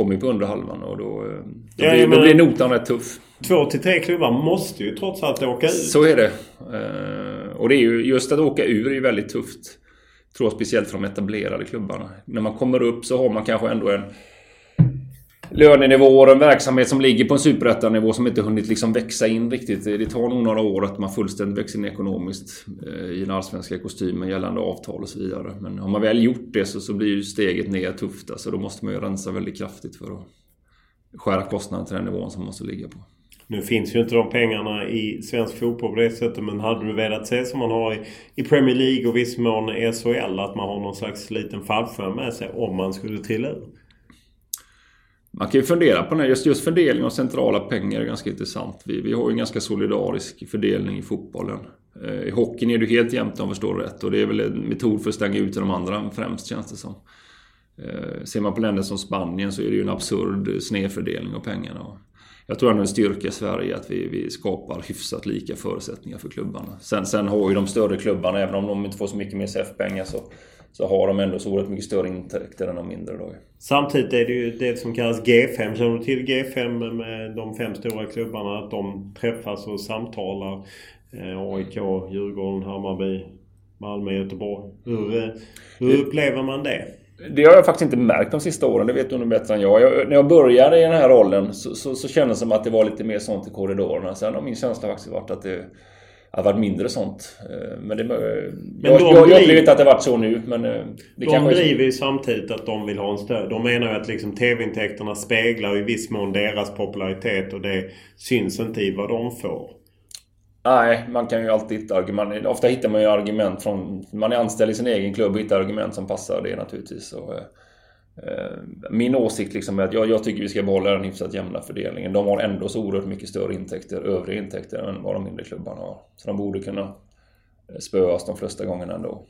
kommer ju på under halvan och då, eh, då, ja, blir, då blir notan rätt tuff. Två till tre klubbar måste ju trots allt åka ut. Så är det. Eh, och det är ju just att åka ur är ju väldigt tufft. Tror jag speciellt för de etablerade klubbarna. När man kommer upp så har man kanske ändå en lönenivåer och en verksamhet som ligger på en superettanivå som inte hunnit liksom växa in riktigt. Det tar nog några år att man fullständigt växer in ekonomiskt eh, i den allsvenska kostymen gällande avtal och så vidare. Men har man väl gjort det så, så blir ju steget ner tufft. Alltså då måste man ju rensa väldigt kraftigt för att skära kostnaden till den nivån som man måste ligga på. Nu finns ju inte de pengarna i svensk fotboll på det sättet men hade du velat se som man har i, i Premier League och viss mån SHL att man har någon slags liten fallskärm med sig om man skulle trilla ur? Man kan ju fundera på det. Just, just fördelning av centrala pengar är ganska intressant. Vi, vi har ju en ganska solidarisk fördelning i fotbollen. Eh, I hockeyn är det helt jämnt om jag förstår rätt. Och det är väl en metod för att stänga ut de andra främst känns det som. Eh, ser man på länder som Spanien så är det ju en absurd snedfördelning av pengarna. Jag tror ändå en styrka i Sverige att vi, vi skapar hyfsat lika förutsättningar för klubbarna. Sen, sen har ju de större klubbarna, även om de inte får så mycket mer CF-pengar, så så har de ändå så oerhört mycket större intäkter än de mindre då. Samtidigt är det ju det som kallas G5. Känner du till G5 med de fem stora klubbarna? Att de träffas och samtalar. Eh, AIK, Djurgården, Hammarby, Malmö, Göteborg. Hur, eh, hur upplever man det? Det har jag faktiskt inte märkt de sista åren, det vet du nog bättre än jag. jag. När jag började i den här rollen så, så, så kändes det som att det var lite mer sånt i korridorerna. Sen har min känsla faktiskt varit att det har varit mindre sånt. Eh, men, det, men jag, jag, jag upplever inte att det varit så nu. Men eh, det de driver ju samtidigt att de vill ha en stöd. De menar ju att liksom TV-intäkterna speglar i viss mån deras popularitet och det syns inte i vad de får. Nej, man kan ju alltid hitta argument. Ofta hittar man ju argument från... Man är anställd i sin egen klubb och hittar argument som passar det naturligtvis. Eh, min åsikt liksom är att jag, jag, tycker vi ska behålla den hyfsat jämna fördelningen. De har ändå så oerhört mycket större intäkter, övriga intäkter, än vad de mindre klubbarna har. Så de borde kunna spöas de flesta gångerna ändå.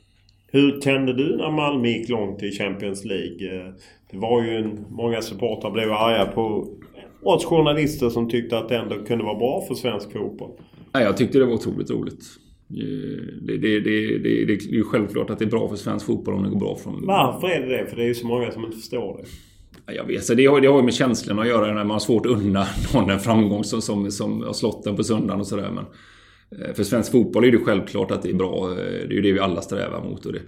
Hur kände du när Malmö gick långt i Champions League? Det var ju en, många supportrar blev arga på oss journalister som tyckte att det ändå kunde vara bra för svensk fotboll. Nej, jag tyckte det var otroligt roligt. Det, det, det, det, är ju självklart att det är bra för svensk fotboll om det går bra från... Varför är det det? För det är ju så många som inte förstår det. Jag vet, så det, har, det har ju med känslorna att göra när man har svårt att unna någon en framgång som, som, som har slått den på söndagen och sådär. Men eh, för svensk fotboll är det självklart att det är bra. Eh, det är ju det vi alla strävar mot. Och det,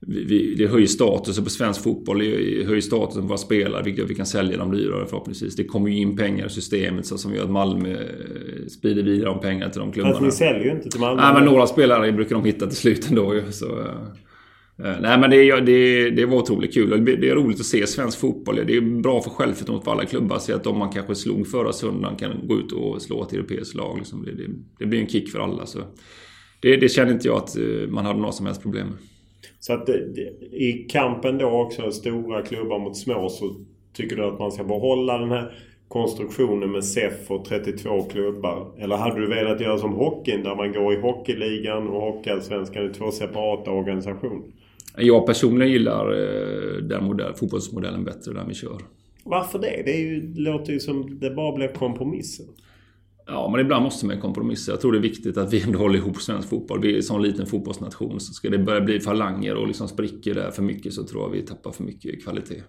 vi, det höjer statusen på svensk fotboll, det höjer statusen på våra spelare, vilket vi kan sälja dem dyrare förhoppningsvis. Det kommer ju in pengar i systemet så som gör att Malmö eh, sprider vidare de pengarna till de klubbarna. Fast ni säljer ju inte till Malmö. Nej, men några spelare brukar de hitta till slut ändå ju. Så, eh, nej men det, det, det var otroligt kul. Det är roligt att se svensk fotboll. Det är bra för självförtroendet för alla klubbar. Se att de man kanske slog förra söndagen kan gå ut och slå ett europeiskt lag. Liksom. Det, det, blir en kick för alla. Så det, det känner inte jag att eh, man hade några som helst problem med. Så att i kampen då också, stora klubbar mot små, så tycker du att man ska behålla den här konstruktionen med SEF och 32 klubbar? Eller hade du velat göra som hockeyn där man går i Hockeyligan och Hockeyallsvenskan i två separata organisationer? Jag personligen gillar eh, den modell, fotbollsmodellen bättre, där vi kör. Varför det? Det är ju, låter ju som det bara blev kompromisser. Ja, men ibland måste man kompromissa. Jag tror det är viktigt att vi ändå håller ihop svensk fotboll. Vi är en sån liten fotbollsnation. Så ska det börja bli falanger och liksom sprickor där för mycket så tror jag vi tappar för mycket kvalitet.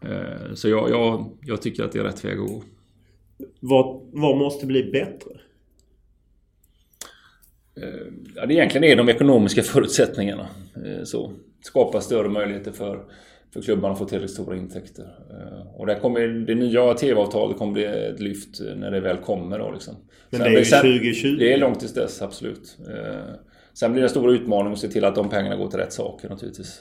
Eh, så jag, jag, jag tycker att det är rätt väg att gå. Vad, vad måste bli bättre? Eh, ja, det egentligen är de ekonomiska förutsättningarna. Eh, så. Skapa större möjligheter för för klubbarna får tillräckligt stora intäkter. Eh, och där kommer det nya TV-avtalet kommer bli ett lyft när det väl kommer då liksom. Men det är ju 2020? Det är långt tills dess, absolut. Eh, sen blir det en stor utmaning att se till att de pengarna går till rätt saker naturligtvis.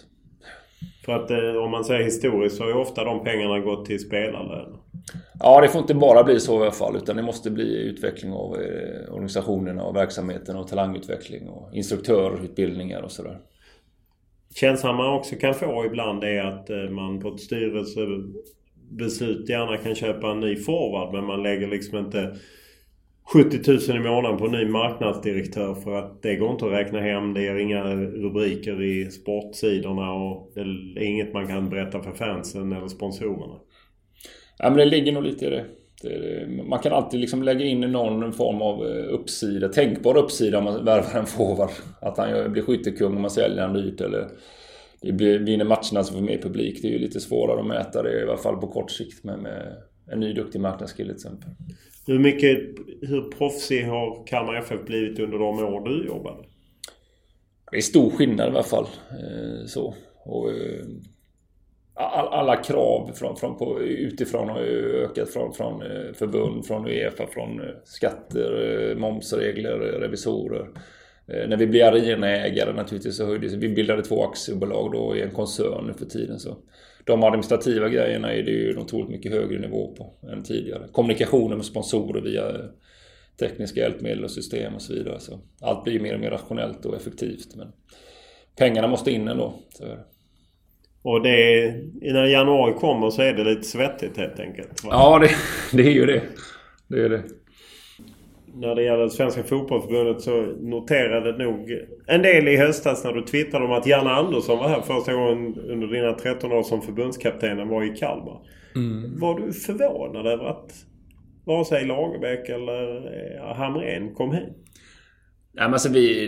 För att eh, om man säger historiskt så har ju ofta de pengarna gått till spelarlöner. Ja, det får inte bara bli så i alla fall. Utan det måste bli utveckling av organisationerna och verksamheten och talangutveckling och instruktörutbildningar och sådär. Känslan man också kan få ibland är att eh, man på ett styrelsebeslut gärna kan köpa en ny forward men man lägger liksom inte 70 000 i månaden på en ny marknadsdirektör för att det går inte att räkna hem. Det ger inga rubriker i sportsidorna och det är inget man kan berätta för fansen eller sponsorerna. Ja men det ligger nog lite i det det man kan alltid liksom lägga in någon form av eh, uppsida, tänkbar uppsida om man värvar en forward. Att han blir skyttekung om man säljer honom dyrt eller det blir, vinner matcherna så får mer publik. Det är ju lite svårare att mäta det i alla fall på kort sikt med, med en ny duktig marknadskille till exempel. Hur mycket, hur proffsig har Kalmar FF blivit under de år du jobbade? Det är stor skillnad i alla fall. Eh, så. Och, all, alla krav från, från på, utifrån har ju ökat från, från eh, förbund, från Uefa, från eh, skatter, momsregler, revisorer. När vi blev arenaägare naturligtvis så höjdes Vi bildade två aktiebolag då i en koncern nu för tiden. Så de administrativa grejerna är det ju en otroligt mycket högre nivå på än tidigare. Kommunikationen med sponsorer via tekniska hjälpmedel och system och så vidare. Så allt blir mer och mer rationellt och effektivt. Men pengarna måste in ändå. Så är det. Och det när januari kommer så är det lite svettigt helt enkelt? Va? Ja, det, det är ju det. Det är det när det gäller Svenska Fotbollförbundet så noterade nog en del i höstas när du twittrade om att Janne Andersson var här första gången under dina 13 år som förbundskaptenen var i Kalmar. Mm. Var du förvånad över att vare sig Lagerbäck eller eh, Hamrén kom hit? Nej, men alltså vi...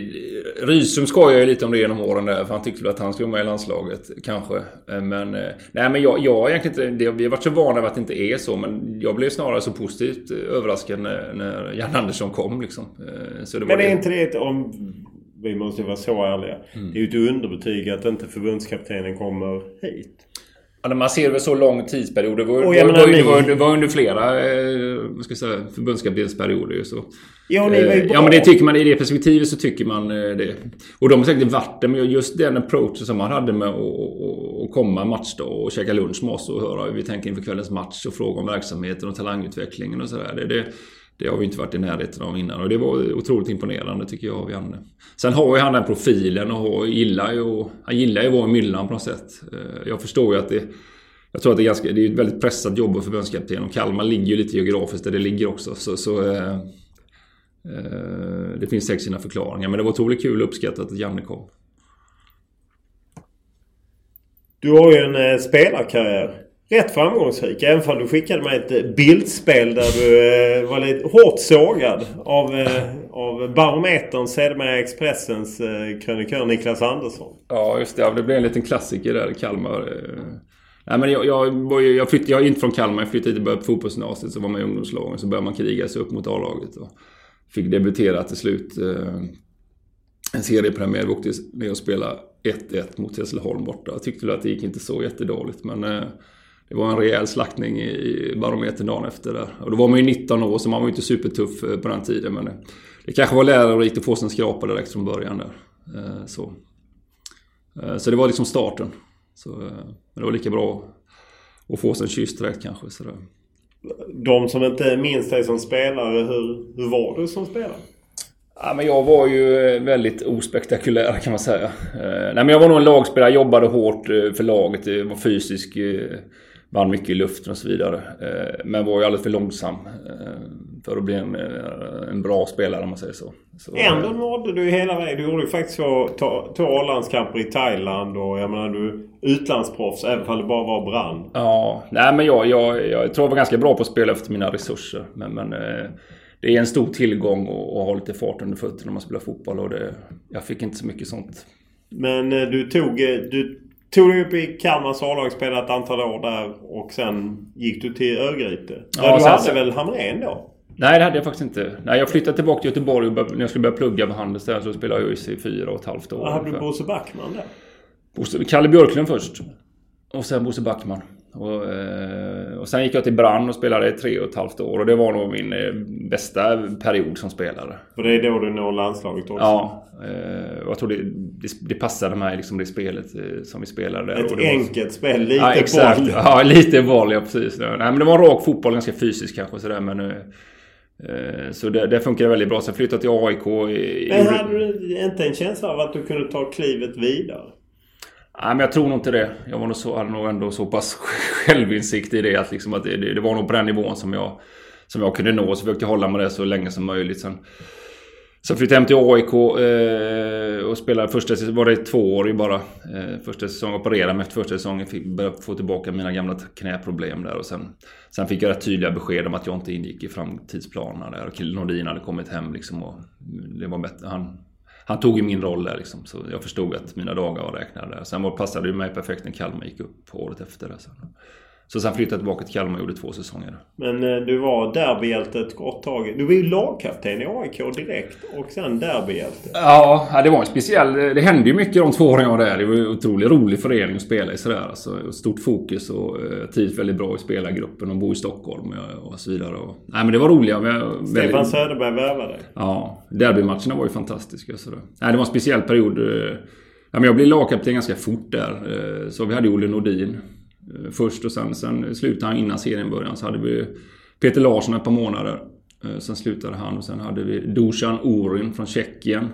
Rydström skojar ju lite om det genom åren där. För han tyckte väl att han skulle vara med i landslaget. Kanske. Eh, men... Eh, nej men jag, jag egentligen inte... Vi har varit så vana vid att det inte är så. Men jag blev snarare så positivt överraskad när, när Jan Andersson kom liksom. Eh, så det men är det... inte det om... Vi måste vara så ärliga. Mm. Det är ju ett underbetyg att inte förbundskaptenen kommer hit. Ja, man ser väl så lång tidsperiod. Det var, oh, var, var, det var, det var under flera eh, ska säga, förbundskaptensperioder. Så. Ja, ni var ju bra. Ja, men det tycker man i det perspektivet så tycker man eh, det. Och de har säkert varit det, men just den approachen som man hade med att komma matchdag och käka lunch med oss och höra hur vi tänker inför kvällens match och fråga om verksamheten och talangutvecklingen och sådär. Det, det, det har vi inte varit i närheten av innan och det var otroligt imponerande tycker jag av Janne. Sen har ju han den profilen och gillar ju, han gillar ju att vara i myllan på något sätt. Eh, jag förstår ju att det jag tror att det är, ganska, det är ett väldigt pressat jobb att förbundskapten och Kalmar ligger ju lite geografiskt där det ligger också. Så, så eh, eh, det finns säkert sina förklaringar men det var otroligt kul och uppskattat att Janne kom. Du har ju en eh, spelarkarriär. Rätt framgångsrik. Även om du skickade mig ett eh, bildspel där du eh, var lite hårt sågad av, eh, av Barometern, sedermera Expressens eh, krönikör Niklas Andersson. Ja, just det. Det blev en liten klassiker där i Kalmar. Eh. Nej, men jag, jag, jag, flytt, jag är inte från Kalmar. Jag flyttade hit och började på fotbollsgymnasiet. Så var med i ungdomslagen. Så började man kriga sig upp mot A-laget. Och fick debutera till slut. Eh, en seriepremiär. Vi åkte ner och spelade 1-1 mot Hässleholm borta. Jag tyckte väl att det gick inte så jättedåligt. Men eh, det var en rejäl slaktning i barometern dagen efter där. Och då var man ju 19 år så man var ju inte supertuff eh, på den tiden. Men det, det kanske var lärorikt att få sin skrapa direkt från början där. Eh, så. Eh, så det var liksom starten. Så, men det var lika bra att få sig en kyss direkt kanske. Så det. De som inte minns dig som spelare, hur, hur var du som spelare? Ja, men jag var ju väldigt ospektakulär kan man säga. Nej, men jag var nog en lagspelare, jag jobbade hårt för laget, jag var fysisk. Vann mycket i luften och så vidare. Men var ju alldeles för långsam för att bli en, en bra spelare om man säger så. så Ändå nådde du hela vägen. Du gjorde ju faktiskt två, två A-landskamper i Thailand och jag menar du utlandsproffs även om det bara var brand. Ja, nej men jag, jag, jag tror jag var ganska bra på att spela efter mina resurser. Men, men det är en stor tillgång att ha lite fart under fötterna när man spelar fotboll och det, jag fick inte så mycket sånt. Men du tog, du tog dig upp i Kalmars A-lag, spelade ett antal år där och sen gick du till Örgryte. Ja, du hade väl Hamrén då? Nej, det hade jag faktiskt inte. Nej, jag flyttade tillbaka till Göteborg när jag skulle börja plugga på Handels där så spelade jag i fyra och ett halvt år. hade du Bosse Backman där? Bosse, Kalle Björklund först. Och sen Bosse Backman. Och, eh, och sen gick jag till Brann och spelade i tre och ett halvt år. Och det var nog min eh, bästa period som spelare. Och det är då du når landslaget också? Ja. Eh, jag tror det, det, det passade mig, liksom det spelet som vi spelade. Ett enkelt var... spel, lite ja, exakt. boll. Ja, lite boll, ja precis. Nej, men det var rak fotboll, ganska fysisk kanske sådär. Men så det, det funkade väldigt bra. Sen flyttade jag till AIK. I, men hade du inte en känsla av att du kunde ta klivet vidare? Nej, men jag tror nog inte det. Jag var nog så, hade nog ändå så pass självinsikt i det att, liksom att det, det, var nog på den nivån som jag, som jag kunde nå. Så försökte jag hålla mig det så länge som möjligt. Sen, sen flyttade jag hem till AIK eh, och spelade första säsongen. Var det två år bara. Eh, första säsongen opererade mig efter första säsongen. Fick började få tillbaka mina gamla knäproblem där. Och sen, sen fick jag rätt tydliga besked om att jag inte ingick i framtidsplanerna där. Och Nordin hade kommit hem liksom. Och det var bättre. Han, han tog ju min roll där liksom, så jag förstod att mina dagar var räknade. Sen var, passade det mig perfekt när Kalmar gick upp året efter det. Sen. Så sen flyttade jag tillbaka till Kalmar och gjorde två säsonger. Men eh, du var derbyhjälte ett kort tag. Du var ju lagkapten i AIK direkt och sen derbyhjälte. Ja, det var en speciell... Det hände ju mycket de två åren jag var där. Det var en otroligt rolig förening att spela i sådär. Alltså, stort fokus och eh, trivs väldigt bra i spelargruppen och bo i Stockholm och så vidare. Och, nej men det var roliga. Stefan väldigt... Söderberg värvade Ja, derbymatcherna var ju fantastiska. Sådär. Nej, det var en speciell period. Eh, ja, men jag blev lagkapten ganska fort där. Så vi hade Olle Nordin Eh, först och sen, sen slutade han innan serien började. Så hade vi Peter Larsson ett par månader. Eh, sen slutade han och sen hade vi Dusan Orin från Tjeckien.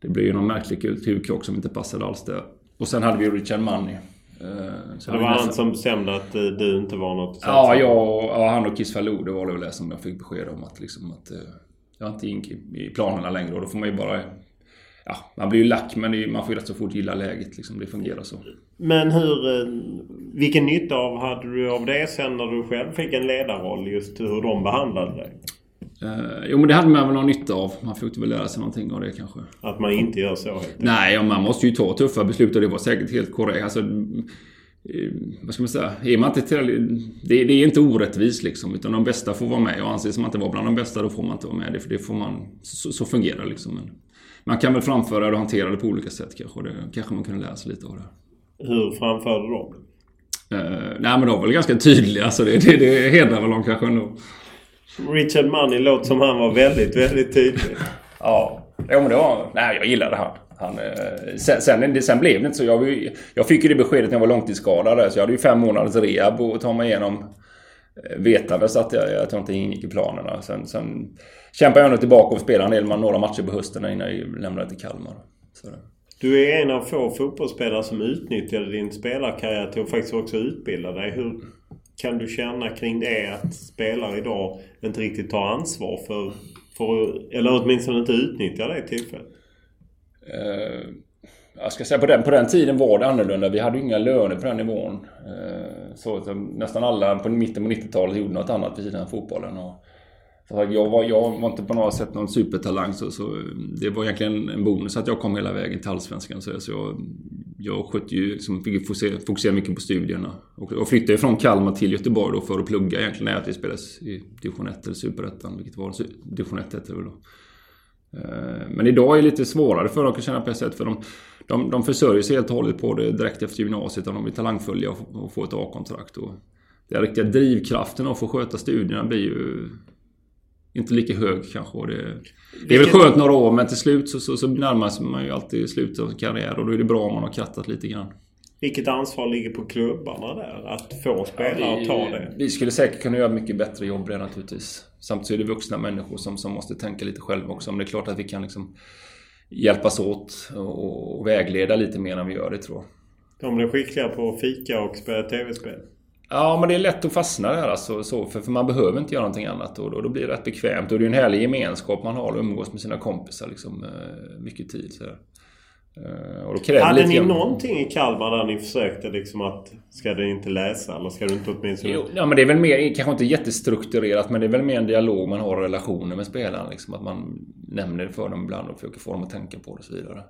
Det blev ju någon märklig kulturkrock som inte passade alls där. Och sen hade vi Richard Money. Eh, så det var han som bestämde att du inte var något? Ja, jag, ja, han och Kiss Falou. Det var det väl det som jag fick besked om att, liksom, att jag inte gick i planerna längre. Och då får man ju bara ja, man blir ju lack men man får ju rätt så fort gilla läget. Liksom. Det fungerar så. Men hur... Eh, vilken nytta av hade du av det sen när du själv fick en ledarroll? Just hur de behandlade dig? Uh, jo men det hade man väl någon nytta av. Man fick väl lära sig någonting av det kanske. Att man inte gör så helt Nej, ja, man måste ju ta tuffa beslut och det var säkert helt korrekt. Alltså, eh, vad ska man säga? Är man inte till, det, det, är inte orättvist liksom. Utan de bästa får vara med och anses man inte vara bland de bästa då får man inte vara med. Det, för det får man, så, så fungerar liksom. Man kan väl framföra det och hantera det på olika sätt kanske. Det kanske man kunde lära sig lite av det. Hur framförde de uh, Nej men de var väl ganska tydliga. Alltså det, det, det hedrar väl dem kanske ändå. Richard Money låter som han var väldigt, väldigt tydlig. ja. Jo men det var... Nej jag gillade han. han eh, sen, sen, sen blev det inte så. Jag, jag fick ju det beskedet när jag var långtidsskadad. Så jag hade ju fem månaders rehab att ta mig igenom. Eh, vetandes att jag, att jag inte ingick i planerna. Sen, sen kämpade jag nog tillbaka och spelade en del, några matcher på hösten innan jag lämnade till Kalmar. Så. Du är en av få fotbollsspelare som utnyttjade din spelarkarriär till att faktiskt också utbilda dig. Hur kan du känna kring det att spelare idag inte riktigt tar ansvar för, för eller åtminstone inte utnyttjar det tillfället? Uh, jag ska säga på den, på den tiden var det annorlunda. Vi hade ju inga löner på den nivån. Eh, så, så nästan alla på mitten på 90-talet gjorde något annat vid sidan av fotbollen. Och, jag var, jag var inte på något sätt någon supertalang så, så det var egentligen en bonus att jag kom hela vägen till Allsvenskan. Så, så jag, jag skötte ju, liksom, fick fokusera, fokusera mycket på studierna. Och, och flyttade från Kalmar till Göteborg då för att plugga egentligen när jag spelades i division 1 eller superettan, vilket var division 1 hette det väl då. Eh, men idag är det lite svårare för dem att känna på ett sätt för de, de, de försörjer sig helt och hållet på det direkt efter gymnasiet om de är talangfulla och får ett A-kontrakt. Den riktiga drivkraften att få sköta studierna blir ju inte lika hög kanske. Det, det är väl skönt några år men till slut så, så, så närmar sig man ju alltid slutet av sin karriär och då är det bra om man har krattat lite grann. Vilket ansvar ligger på klubbarna där? Att få spelare att ta det? Vi skulle säkert kunna göra mycket bättre jobb det naturligtvis. Samtidigt är det vuxna människor som, som måste tänka lite själva också. Men det är klart att vi kan liksom hjälpas åt och, och vägleda lite mer än vi gör det tror jag. De blir skickliga på att fika och spela tv-spel? Ja, men det är lätt att fastna där alltså, så, för, för man behöver inte göra någonting annat och då, då blir det rätt bekvämt. Och det är en härlig gemenskap man har och umgås med sina kompisar liksom, eh, mycket tid. Så. Eh, och då kräver Hade ni någonting i Kalmar där ni försökte liksom att Ska du inte läsa eller ska du inte åtminstone... Jo, ja men det är väl mer, kanske inte jättestrukturerat men det är väl mer en dialog man har relationer med spelarna. Liksom, att man nämner det för dem ibland och försöker få dem att tänka på det och så vidare.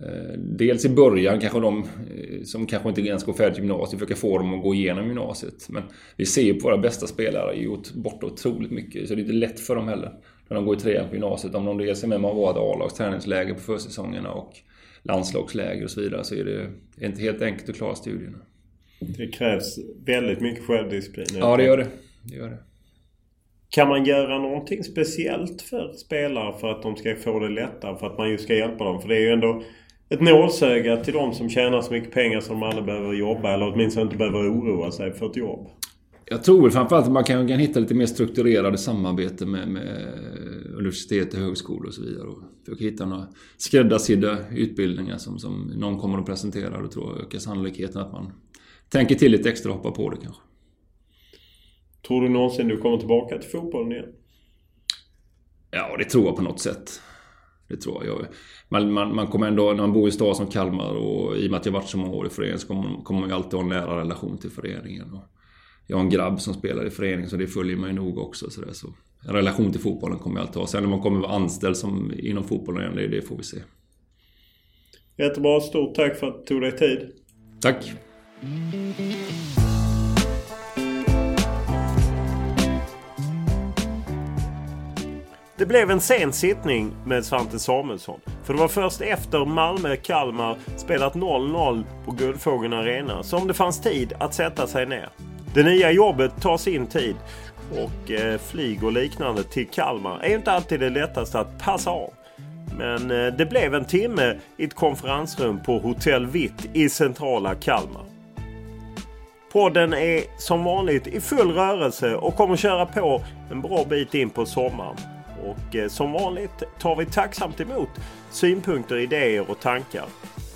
Eh, dels i början kanske de eh, som kanske inte ens går färdigt gymnasiet försöker få dem att gå igenom gymnasiet. Men vi ser ju på våra bästa spelare gjort bort otroligt mycket. Så det är inte lätt för dem heller. När de går i trean på gymnasiet. Om de dels är med på ett A-lags träningsläger på försäsongerna och landslagsläger och så vidare. Så är det inte helt enkelt att klara studierna. Det krävs väldigt mycket självdisciplin. Ja, det gör det. det gör det. Kan man göra någonting speciellt för spelare för att de ska få det lättare? För att man ju ska hjälpa dem? För det är ju ändå ett nålsöga till de som tjänar så mycket pengar som de aldrig behöver jobba eller åtminstone inte behöver oroa sig för ett jobb. Jag tror väl framförallt att man kan, kan hitta lite mer strukturerade samarbete med, med universitet och högskolor och så vidare. Och försöka hitta några skräddarsydda utbildningar som, som någon kommer att presentera. Då tror ökar sannolikheten att man tänker till lite extra och hoppar på det kanske. Tror du någonsin du kommer tillbaka till fotbollen igen? Ja, det tror jag på något sätt. Det tror jag. Man, man, man kommer ändå, när man bor i stad som Kalmar och i och med att jag varit så många år i föreningen så kommer, kommer man ju alltid ha en nära relation till föreningen. Och jag har en grabb som spelar i föreningen så det följer man ju nog också. Så, där, så en relation till fotbollen kommer jag alltid ha. Sen när man kommer vara anställd som, inom fotbollen igen, det, det får vi se. Jättebra. Stort tack för att du tog dig tid. Tack. Det blev en sen sittning med Svante Samuelsson. För det var först efter Malmö-Kalmar spelat 0-0 på Guldfågeln Arena som det fanns tid att sätta sig ner. Det nya jobbet tar sin tid och eh, flyg och liknande till Kalmar är inte alltid det lättaste att passa av. Men eh, det blev en timme i ett konferensrum på Hotell Vitt i centrala Kalmar. Podden är som vanligt i full rörelse och kommer köra på en bra bit in på sommaren. Och eh, som vanligt tar vi tacksamt emot synpunkter, idéer och tankar.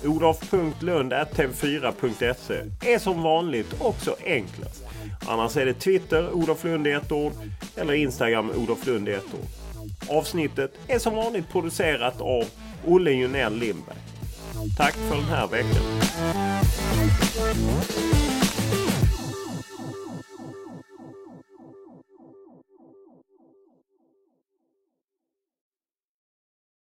Olof.lund.tv4.se är som vanligt också enklast. Annars är det Twitter, Olof Lund i ett ord, eller Instagram, Olof Lund i ett ord. Avsnittet är som vanligt producerat av Olle Junell Lindberg. Tack för den här veckan.